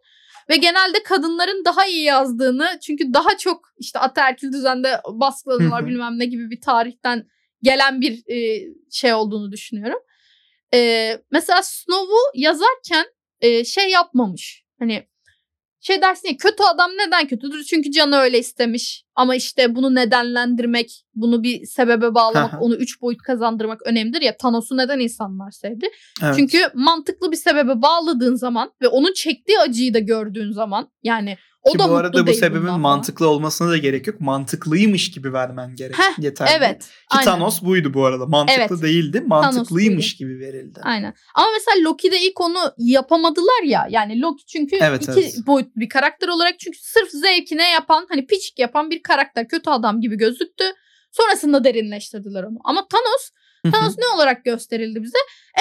Ve genelde kadınların daha iyi yazdığını çünkü daha çok işte ataerkil düzende baskılanıyorlar bilmem ne gibi bir tarihten gelen bir e, şey olduğunu düşünüyorum. E, mesela Snow'u yazarken e, şey yapmamış. Hani şey dersin ya kötü adam neden kötüdür? Çünkü canı öyle istemiş. Ama işte bunu nedenlendirmek, bunu bir sebebe bağlamak, onu üç boyut kazandırmak önemlidir ya. Thanos'u neden insanlar sevdi? evet. Çünkü mantıklı bir sebebe bağladığın zaman ve onun çektiği acıyı da gördüğün zaman yani o Ki da bu arada bu sebebin bundan mantıklı olmasına da gerek yok. Mantıklıymış gibi vermen gerek. Heh, Yeterli. Evet. Ki aynen. Thanos buydu bu arada. Mantıklı Evet. değildi. Mantıklıymış gibi verildi. Aynen. Ama mesela Loki'de ilk onu yapamadılar ya. Yani Loki çünkü Evet, iki evet. boyutlu bir karakter olarak çünkü sırf zevkine yapan hani piçik yapan bir karakter kötü adam gibi gözüktü. Sonrasında derinleştirdiler onu. Ama Thanos. Thanos ne olarak gösterildi bize?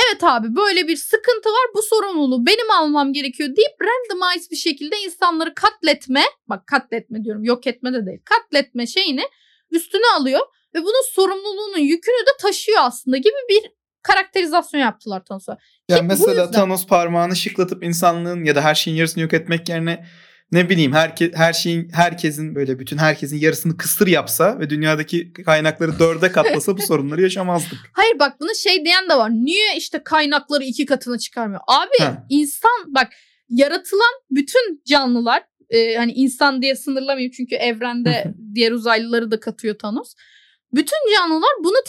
Evet abi böyle bir sıkıntı var bu sorumluluğu benim almam gerekiyor deyip randomize bir şekilde insanları katletme bak katletme diyorum yok etme de değil katletme şeyini üstüne alıyor ve bunun sorumluluğunun yükünü de taşıyor aslında gibi bir karakterizasyon yaptılar Thanos'a. Ki bu mesela yüzden- Thanos parmağını şıklatıp insanlığın ya da her şeyin yarısını yok etmek yerine ne bileyim herke, her şeyin herkesin böyle bütün herkesin yarısını kısır yapsa ve dünyadaki kaynakları dörde katlasa bu <laughs> sorunları yaşamazdık. Hayır bak bunu şey diyen de var. Niye işte kaynakları iki katına çıkarmıyor? Abi Ha. insan bak yaratılan bütün canlılar e, hani insan diye sınırlamayayım çünkü evrende <laughs> diğer uzaylıları da katıyor Thanos. Bütün canlılar bunu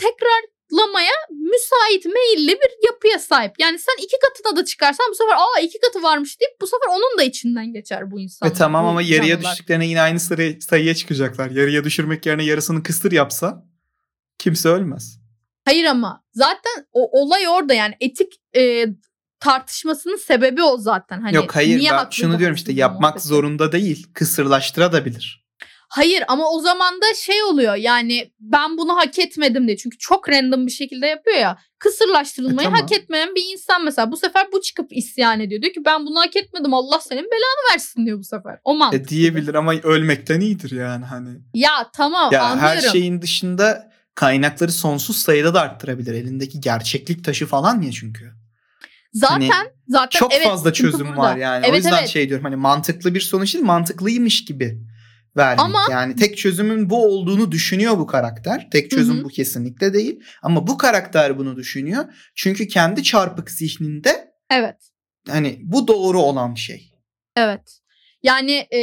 tekrarlamaya müsait meyilli bir yapıya sahip. Yani sen iki katına da çıkarsan bu sefer aa iki katı varmış deyip bu sefer onun da içinden geçer bu insan. Ve tamam ama yarıya canlılar. düştüklerine yine aynı sayı, sayıya çıkacaklar. Yarıya düşürmek yerine yarısını kısır yapsa kimse ölmez. Hayır ama zaten o olay orada yani etik e, tartışmasının sebebi o zaten. Hani Yok hayır niye ben şunu diyorum işte yapmak muhabbeti. zorunda değil. Kısırlaştırabilir. Hayır ama o zaman da şey oluyor yani ben bunu hak etmedim diye. Çünkü çok random bir şekilde yapıyor ya. Kısırlaştırılmayı E, tamam. hak etmeyen bir insan mesela bu sefer bu çıkıp isyan ediyor. Diyor ki ben bunu hak etmedim Allah senin belanı versin diyor bu sefer. O mantık. E, diyebilir ama ölmekten iyidir yani hani. Ya tamam Ya anlıyorum. her şeyin dışında kaynakları sonsuz sayıda da arttırabilir. Elindeki gerçeklik taşı falan ya çünkü. zaten hani zaten Çok evet, fazla çözüm burada. var yani. o Evet, yüzden evet. şey diyorum hani mantıklı bir sonuç değil mantıklıymış gibi vermek. Ama- Yani tek çözümün bu olduğunu düşünüyor bu karakter. Tek çözüm Hı hı. bu kesinlikle değil. Ama bu karakter bunu düşünüyor. Çünkü kendi çarpık zihninde Evet. hani bu doğru olan şey. Evet. Yani e,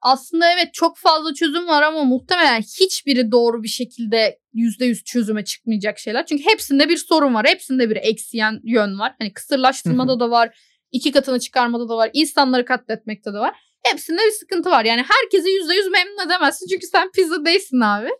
aslında evet çok fazla çözüm var ama muhtemelen hiçbiri doğru bir şekilde %100 çözüme çıkmayacak şeyler. Çünkü hepsinde bir sorun var. Hepsinde bir eksiyen yön var. Hani kısırlaştırmada da var. iki katını çıkarmada da var. insanları katletmekte de var. Hepsinde bir sıkıntı var. Yani herkesi %100 memnun edemezsin. Çünkü sen pizza değilsin abi.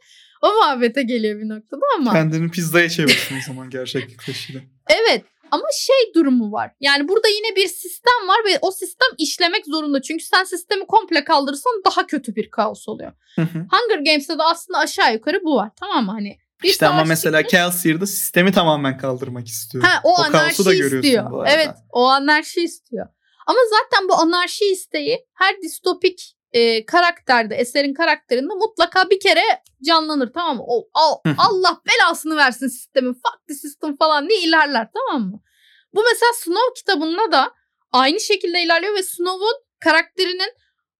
O muhabbete geliyor bir noktada ama. Kendini pizzaya çevirsin o zaman gerçeklik taşıyla. Evet ama şey durumu var. Yani burada yine bir sistem var ve o sistem işlemek zorunda. Çünkü sen sistemi komple kaldırırsan daha kötü bir kaos oluyor. Hı hı. Hunger Games'te de aslında aşağı yukarı bu var. Tamam mı? Hani bir işte ama mesela fikri- Celsier'da sistemi tamamen kaldırmak istiyor. Ha, o, kaosu anarşi da görüyorsun istiyor. bu arada. Evet o anarşi istiyor. Ama zaten bu anarşi isteği her distopik e, karakterde, eserin karakterinde mutlaka bir kere canlanır tamam mı? O, o-. Allah belasını versin sistemin, fuck the system falan diye ilerler tamam mı? Bu mesela Snow kitabında da aynı şekilde ilerliyor ve Snow'un karakterinin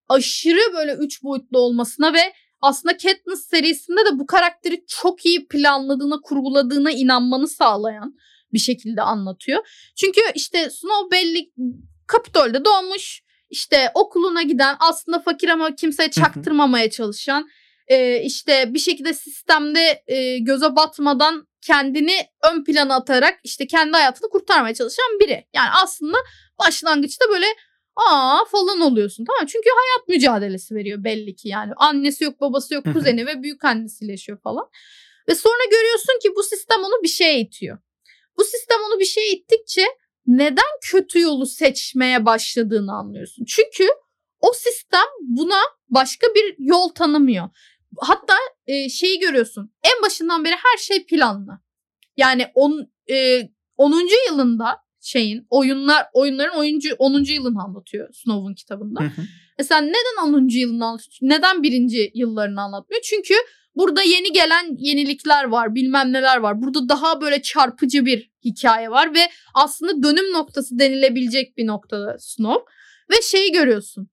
aşırı böyle üç boyutlu olmasına ve aslında Katniss serisinde de bu karakteri çok iyi planladığına, kurguladığına inanmanı sağlayan bir şekilde anlatıyor. Çünkü işte Snow belli Kapitol'de doğmuş. işte okuluna giden aslında fakir ama kimseye çaktırmamaya çalışan e, işte bir şekilde sistemde e, göze batmadan kendini ön plana atarak işte kendi hayatını kurtarmaya çalışan biri. Yani aslında başlangıçta böyle aa falan oluyorsun tamam? Çünkü hayat mücadelesi veriyor belli ki yani. Annesi yok babası yok kuzeni ve büyük annesiyle yaşıyor falan. Ve sonra görüyorsun ki bu sistem onu bir şeye itiyor. Bu sistem onu bir şeye ittikçe neden kötü yolu seçmeye başladığını anlıyorsun. Çünkü o sistem buna başka bir yol tanımıyor. Hatta e, şeyi görüyorsun. En başından beri her şey planlı. Yani on, e, 10. yılında şeyin oyunlar oyunların oyuncu 10. yılını anlatıyor Snow'un kitabında. Hı hı. Mesela neden 10. yılını anlatıyor? Neden birinci yıllarını anlatmıyor? Çünkü burada yeni gelen yenilikler var, bilmem neler var. Burada daha böyle çarpıcı bir hikaye var ve aslında dönüm noktası denilebilecek bir noktada Snow. Ve şeyi görüyorsun.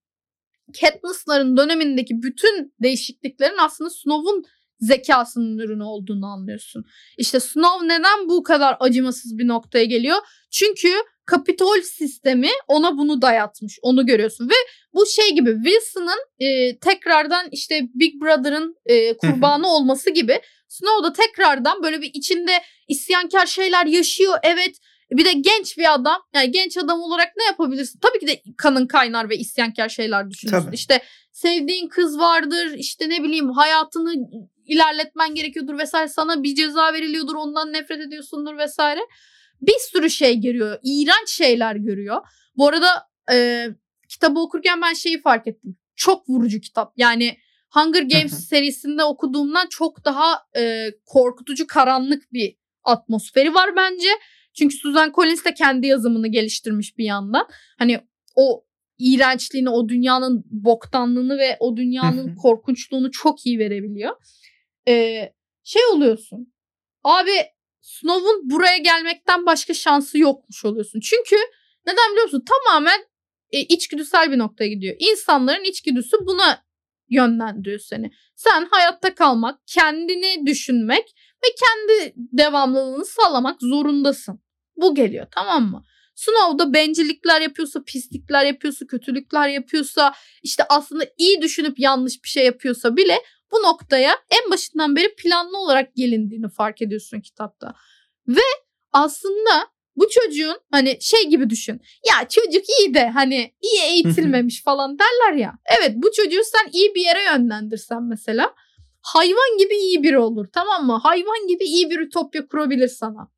Katniss'ların dönemindeki bütün değişikliklerin aslında Snow'un zekasının ürünü olduğunu anlıyorsun. İşte Snow neden bu kadar acımasız bir noktaya geliyor? Çünkü Kapitol sistemi ona bunu dayatmış. Onu görüyorsun ve bu şey gibi Wilson'ın e, tekrardan işte Big Brother'ın e, kurbanı olması gibi Snow da tekrardan böyle bir içinde isyankar şeyler yaşıyor. Evet bir de genç bir adam. Yani genç adam olarak ne yapabilirsin? Tabii ki de kanın kaynar ve isyankar şeyler düşünürsün. Tabii. İşte sevdiğin kız vardır. işte ne bileyim hayatını ilerletmen gerekiyordur vesaire. Sana bir ceza veriliyordur. Ondan nefret ediyorsundur vesaire. Bir sürü şey görüyor. İğrenç şeyler görüyor. Bu arada e, kitabı okurken ben şeyi fark ettim. Çok vurucu kitap. Yani Hunger Games serisinde okuduğumdan çok daha e, korkutucu karanlık bir atmosferi var bence. Çünkü Susan Collins de kendi yazımını geliştirmiş bir yandan. Hani o iğrençliğini, o dünyanın boktanlığını ve o dünyanın korkunçluğunu çok iyi verebiliyor. Ee, şey oluyorsun. Abi Snow'un buraya gelmekten başka şansı yokmuş oluyorsun. Çünkü neden biliyor musun? Tamamen e, içgüdüsel bir noktaya gidiyor. İnsanların içgüdüsü buna yönlendiriyor seni. Sen hayatta kalmak, kendini düşünmek ve kendi devamlılığını sağlamak zorundasın. Bu geliyor tamam mı? Snow'da bencillikler yapıyorsa, pislikler yapıyorsa, kötülükler yapıyorsa, işte aslında iyi düşünüp yanlış bir şey yapıyorsa bile bu noktaya en başından beri planlı olarak gelindiğini fark ediyorsun kitapta. Ve aslında bu çocuğun hani şey gibi düşün. Ya çocuk iyi de hani iyi eğitilmemiş falan derler ya. Evet bu çocuğu sen iyi bir yere yönlendirsen mesela hayvan gibi iyi biri olur tamam mı? Hayvan gibi iyi bir ütopya kurabilir sana.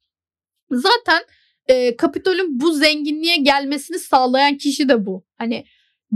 Zaten e, Kapitol'ün bu zenginliğe gelmesini sağlayan kişi de bu. Hani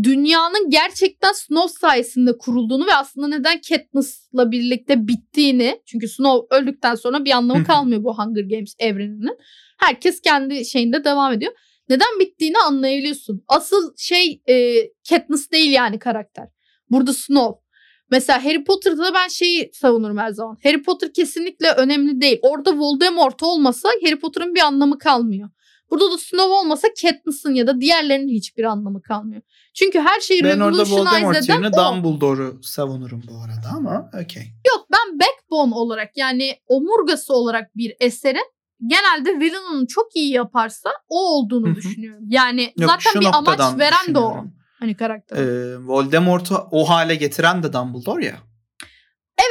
dünyanın gerçekten Snow sayesinde kurulduğunu ve aslında neden Katniss'la birlikte bittiğini çünkü Snow öldükten sonra bir anlamı kalmıyor bu Hunger Games evreninin. Herkes kendi şeyinde devam ediyor. Neden bittiğini anlayabiliyorsun. Asıl şey e, Katniss değil yani karakter. Burada Snow. Mesela Harry Potter'da da ben şeyi savunurum her zaman. Harry Potter kesinlikle önemli değil. Orada Voldemort olmasa Harry Potter'ın bir anlamı kalmıyor. Burada da Snow olmasa Katniss'ın ya da diğerlerinin hiçbir anlamı kalmıyor. Çünkü her şeyi Ben orada Voldemort yerine o. Dumbledore'u savunurum bu arada ama okey. Yok ben backbone olarak yani omurgası olarak bir eserin genelde villain'ını çok iyi yaparsa o olduğunu Hı hı. düşünüyorum. Yani Yok, zaten bir amaç veren de o. Hani karakter. Ee, Voldemort'u o hale getiren de Dumbledore ya.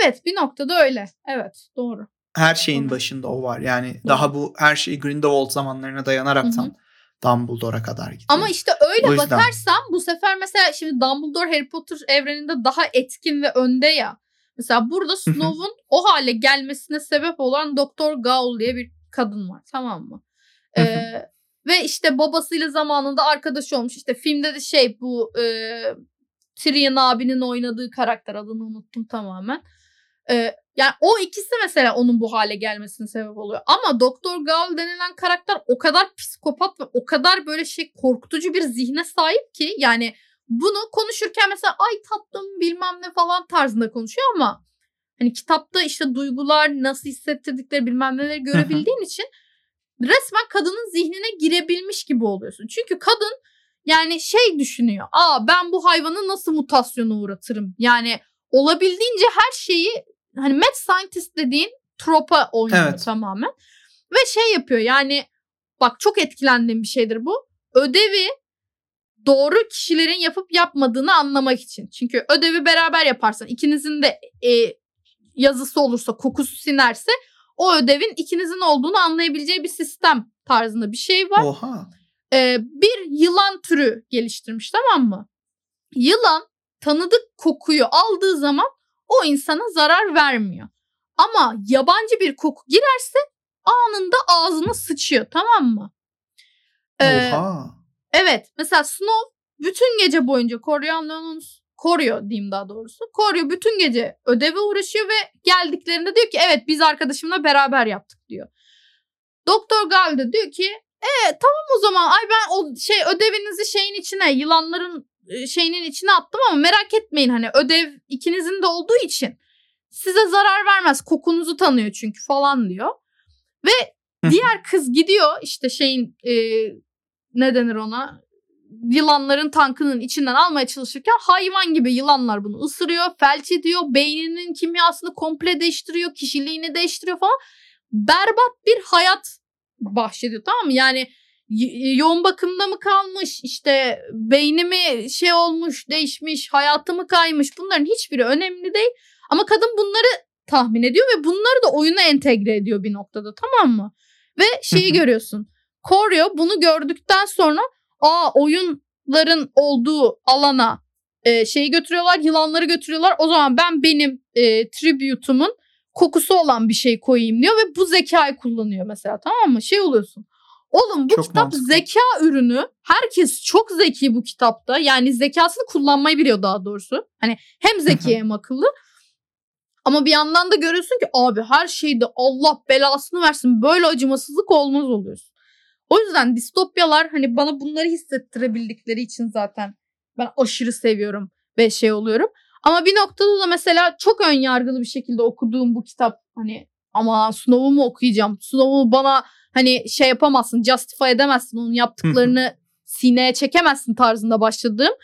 Evet bir noktada öyle. Evet doğru. Her şeyin başında o var. Yani Doğru. daha bu her şey Grindelwald zamanlarına dayanaraktan Dumbledore'a kadar gidiyor. Ama işte öyle O yüzden. bakarsam bu sefer mesela şimdi Dumbledore Harry Potter evreninde daha etkin ve önde ya. Mesela burada Snow'un o hale gelmesine sebep olan Doktor Gaul diye bir kadın var tamam mı? Hı hı. Ee, ve işte babasıyla zamanında arkadaş olmuş. İşte filmde de şey bu e, Tyrion abinin oynadığı karakter adını unuttum tamamen. Ee, yani o ikisi mesela onun bu hale gelmesine sebep oluyor. Ama Doktor Gaul denilen karakter o kadar psikopat ve o kadar böyle şey korkutucu bir zihne sahip ki yani bunu konuşurken mesela ay tatlım bilmem ne falan tarzında konuşuyor ama hani kitapta işte duygular nasıl hissettirdikleri bilmem neleri görebildiğin için resmen kadının zihnine girebilmiş gibi oluyorsun. Çünkü kadın yani şey düşünüyor. Aa ben bu hayvanı nasıl mutasyona uğratırım? Yani olabildiğince her şeyi hani mad scientist dediğin tropa oynuyor Evet. tamamen. Ve şey yapıyor yani bak çok etkilendiğim bir şeydir bu. Ödevi doğru kişilerin yapıp yapmadığını anlamak için. Çünkü ödevi beraber yaparsan ikinizin de e, yazısı olursa kokusu sinerse o ödevin ikinizin olduğunu anlayabileceği bir sistem tarzında bir şey var Oha. e, bir yılan türü geliştirmiş tamam mı? Yılan tanıdık kokuyu aldığı zaman o insana zarar vermiyor. Ama yabancı bir koku girerse anında ağzına sıçıyor tamam mı? Ee, Oha. Evet mesela Snow bütün gece boyunca Coriolanus koruyor diyeyim daha doğrusu. Koruyor bütün gece ödeve uğraşıyor ve geldiklerinde diyor ki evet biz arkadaşımla beraber yaptık diyor. Doktor Gal de diyor ki e tamam o zaman ay ben o şey ödevinizi şeyin içine yılanların şeyinin içine attım ama merak etmeyin hani ödev ikinizin de olduğu için size zarar vermez kokunuzu tanıyor çünkü falan diyor. Ve diğer kız gidiyor işte şeyin e, ne denir ona yılanların tankının içinden almaya çalışırken hayvan gibi yılanlar bunu ısırıyor, felç ediyor, beyninin kimyasını komple değiştiriyor, kişiliğini değiştiriyor falan. Berbat bir hayat bahşediyor tamam mı? Yani yoğun bakımda mı kalmış, işte beynimi şey olmuş, değişmiş, hayatımı kaymış bunların hiçbiri önemli değil. Ama kadın bunları tahmin ediyor ve bunları da oyuna entegre ediyor bir noktada tamam mı? Ve şeyi görüyorsun. Koryo bunu gördükten sonra aa oyunların olduğu alana e, şeyi götürüyorlar, yılanları götürüyorlar. O zaman ben benim e, tribute'umun kokusu olan bir şey koyayım diyor ve bu zekayı kullanıyor mesela tamam mı? Şey oluyorsun. Oğlum bu Çok kitap mantıklı. zeka ürünü. Herkes çok zeki bu kitapta. Yani zekasını kullanmayı biliyor daha doğrusu. Hani hem zeki hem akıllı. Ama bir yandan da görüyorsun ki abi her şeyde Allah belasını versin. Böyle acımasızlık olmaz oluyorsun. O yüzden distopyalar hani bana bunları hissettirebildikleri için zaten ben aşırı seviyorum ve şey oluyorum. Ama bir noktada da mesela çok ön yargılı bir şekilde okuduğum bu kitap hani ama Snow'u mu okuyacağım? Snow'u bana hani şey yapamazsın, justify edemezsin. Onun yaptıklarını sineye çekemezsin tarzında başladığım.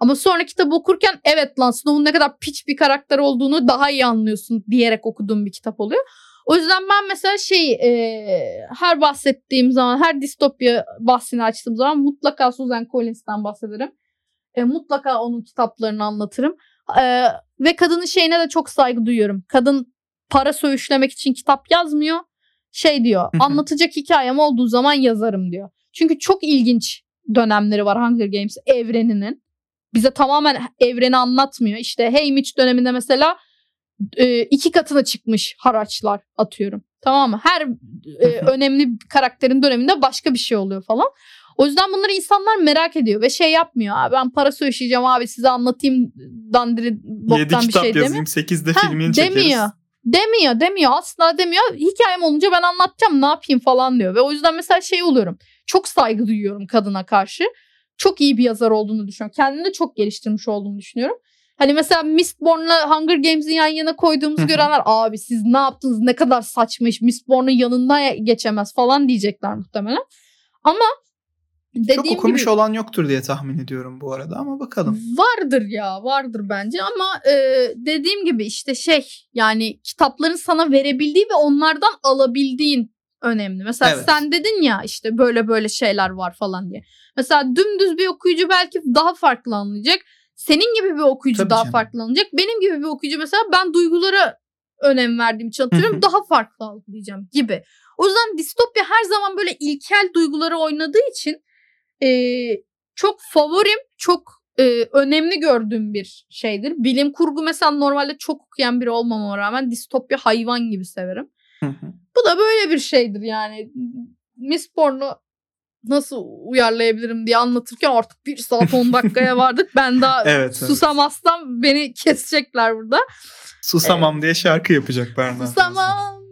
Ama sonra kitabı okurken evet lan Snow'un ne kadar piç bir karakter olduğunu daha iyi anlıyorsun diyerek okuduğum bir kitap oluyor. O yüzden ben mesela şey e, her bahsettiğim zaman her distopya bahsini açtığım zaman mutlaka Susan Collins'ten bahsederim. E, mutlaka onun kitaplarını anlatırım. E, ve kadının şeyine de çok saygı duyuyorum. Kadın para söğüşlemek için kitap yazmıyor. Şey diyor anlatacak hikayem olduğu zaman yazarım diyor. Çünkü çok ilginç dönemleri var Hunger Games evreninin. Bize tamamen evreni anlatmıyor. İşte Haymitch döneminde mesela e, iki katına çıkmış haraçlar atıyorum. Tamam mı? Her e, önemli karakterin döneminde başka bir şey oluyor falan. O yüzden bunları insanlar merak ediyor ve şey yapmıyor. Abi ben para söyleyeceğim abi size anlatayım dandiri 7 boktan bir kitap şey demiyor. yazayım 8'de Ha, filmini çekeriz. demiyor. Demiyor demiyor asla demiyor. Hikayem olunca ben anlatacağım ne yapayım falan diyor. Ve o yüzden mesela şey oluyorum. Çok saygı duyuyorum kadına karşı. Çok iyi bir yazar olduğunu düşünüyorum. Kendini de çok geliştirmiş olduğunu düşünüyorum. Hani mesela Mistborn'la Hunger Games'i yan yana koyduğumuzu görenler abi siz ne yaptınız ne kadar saçma iş Mistborn'un yanından geçemez falan diyecekler muhtemelen. Ama dediğim Çok okumuş gibi olan yoktur diye tahmin ediyorum bu arada ama bakalım. Vardır ya vardır bence ama e, dediğim gibi işte şey yani kitapların sana verebildiği ve onlardan alabildiğin önemli. Mesela Evet. sen dedin ya işte böyle böyle şeyler var falan diye. Mesela dümdüz bir okuyucu belki daha farklı anlayacak. Senin gibi bir okuyucu Tabii daha canım. farklı anlayacak. Benim gibi bir okuyucu mesela ben duygulara önem verdiğim için atıyorum daha farklı algılayacağım gibi. O yüzden distopya her zaman böyle ilkel duyguları oynadığı için e, çok favorim, çok e, önemli gördüğüm bir şeydir. Bilim kurgu mesela normalde çok okuyan biri olmamama rağmen distopya hayvan gibi severim. Hı hı. Bu da böyle bir şeydir yani. Mistborn'u nasıl uyarlayabilirim diye anlatırken artık bir saat 10 dakikaya <laughs> vardık. Ben daha Evet, evet. susamazsam beni kesecekler burada. Susamam diye şarkı yapacak Berna. Susamam.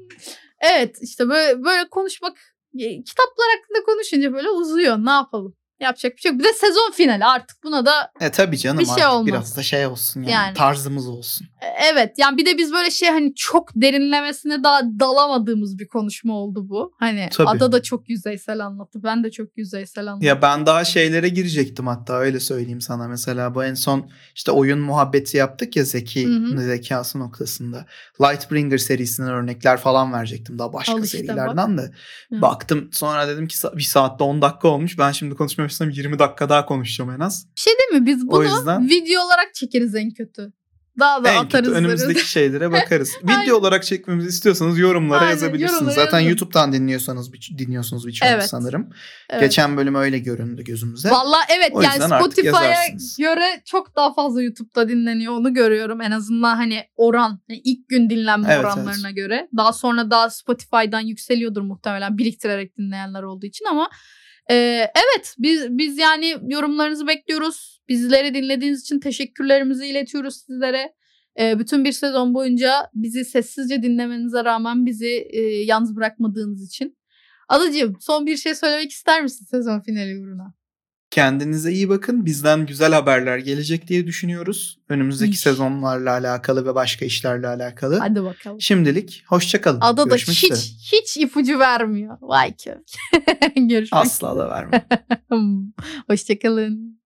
Evet işte böyle böyle konuşmak kitaplar hakkında konuşunca böyle uzuyor. Ne yapalım? Yapacak bir şey yok. Bir de sezon finali artık buna da E tabii canım Bir şey artık olmaz. biraz da şey olsun yani, Yani. tarzımız olsun. E, evet yani bir de biz böyle şey hani çok derinlemesine daha dalamadığımız bir konuşma oldu bu. Hani Tabii. Ada da çok yüzeysel anlattı. Ben de çok yüzeysel anlattım. Ya ben daha şeylere girecektim hatta öyle söyleyeyim sana. Mesela bu en son işte oyun muhabbeti yaptık ya zeki Hı hı. zekası noktasında. Lightbringer serisinden örnekler falan verecektim daha başka Al işte serilerden de. Hı. Baktım sonra dedim ki bir saatte 10 dakika olmuş. Ben şimdi konuşmaya başlasam 20 dakika daha konuşacağım en az. Bir şey değil mi? Biz O bunu yüzden- video olarak çekeriz en kötü. Daha da en atarız. kötü önümüzdeki şeylere bakarız. <laughs> Video olarak çekmemizi istiyorsanız yorumlara Aynen, yazabilirsiniz. yorumlara Zaten yazın. YouTube'dan dinliyorsanız bir- dinliyorsunuz birçoğunuz Evet. sanırım. Evet. Geçen bölüm öyle göründü gözümüze. Valla evet O yani Spotify'a göre çok daha fazla YouTube'da dinleniyor onu görüyorum. En azından hani oran hani ilk gün dinlenme Evet, oranlarına göre. Daha sonra daha Spotify'dan yükseliyordur muhtemelen biriktirerek dinleyenler olduğu için ama e, evet biz biz yani yorumlarınızı bekliyoruz. Bizleri dinlediğiniz için teşekkürlerimizi iletiyoruz sizlere. E, bütün bir sezon boyunca bizi sessizce dinlemenize rağmen bizi e, yalnız bırakmadığınız için. Alıcığım son bir şey söylemek ister misin sezon finali uğruna? Kendinize iyi bakın. Bizden güzel haberler gelecek diye düşünüyoruz. Önümüzdeki İş. sezonlarla alakalı ve başka işlerle alakalı. Hadi bakalım. Şimdilik hoşça kalın. Ada da hiç üzere. hiç ipucu vermiyor. Vay ki. <laughs> Görüşmek Asla da vermem. <laughs> Hoşçakalın.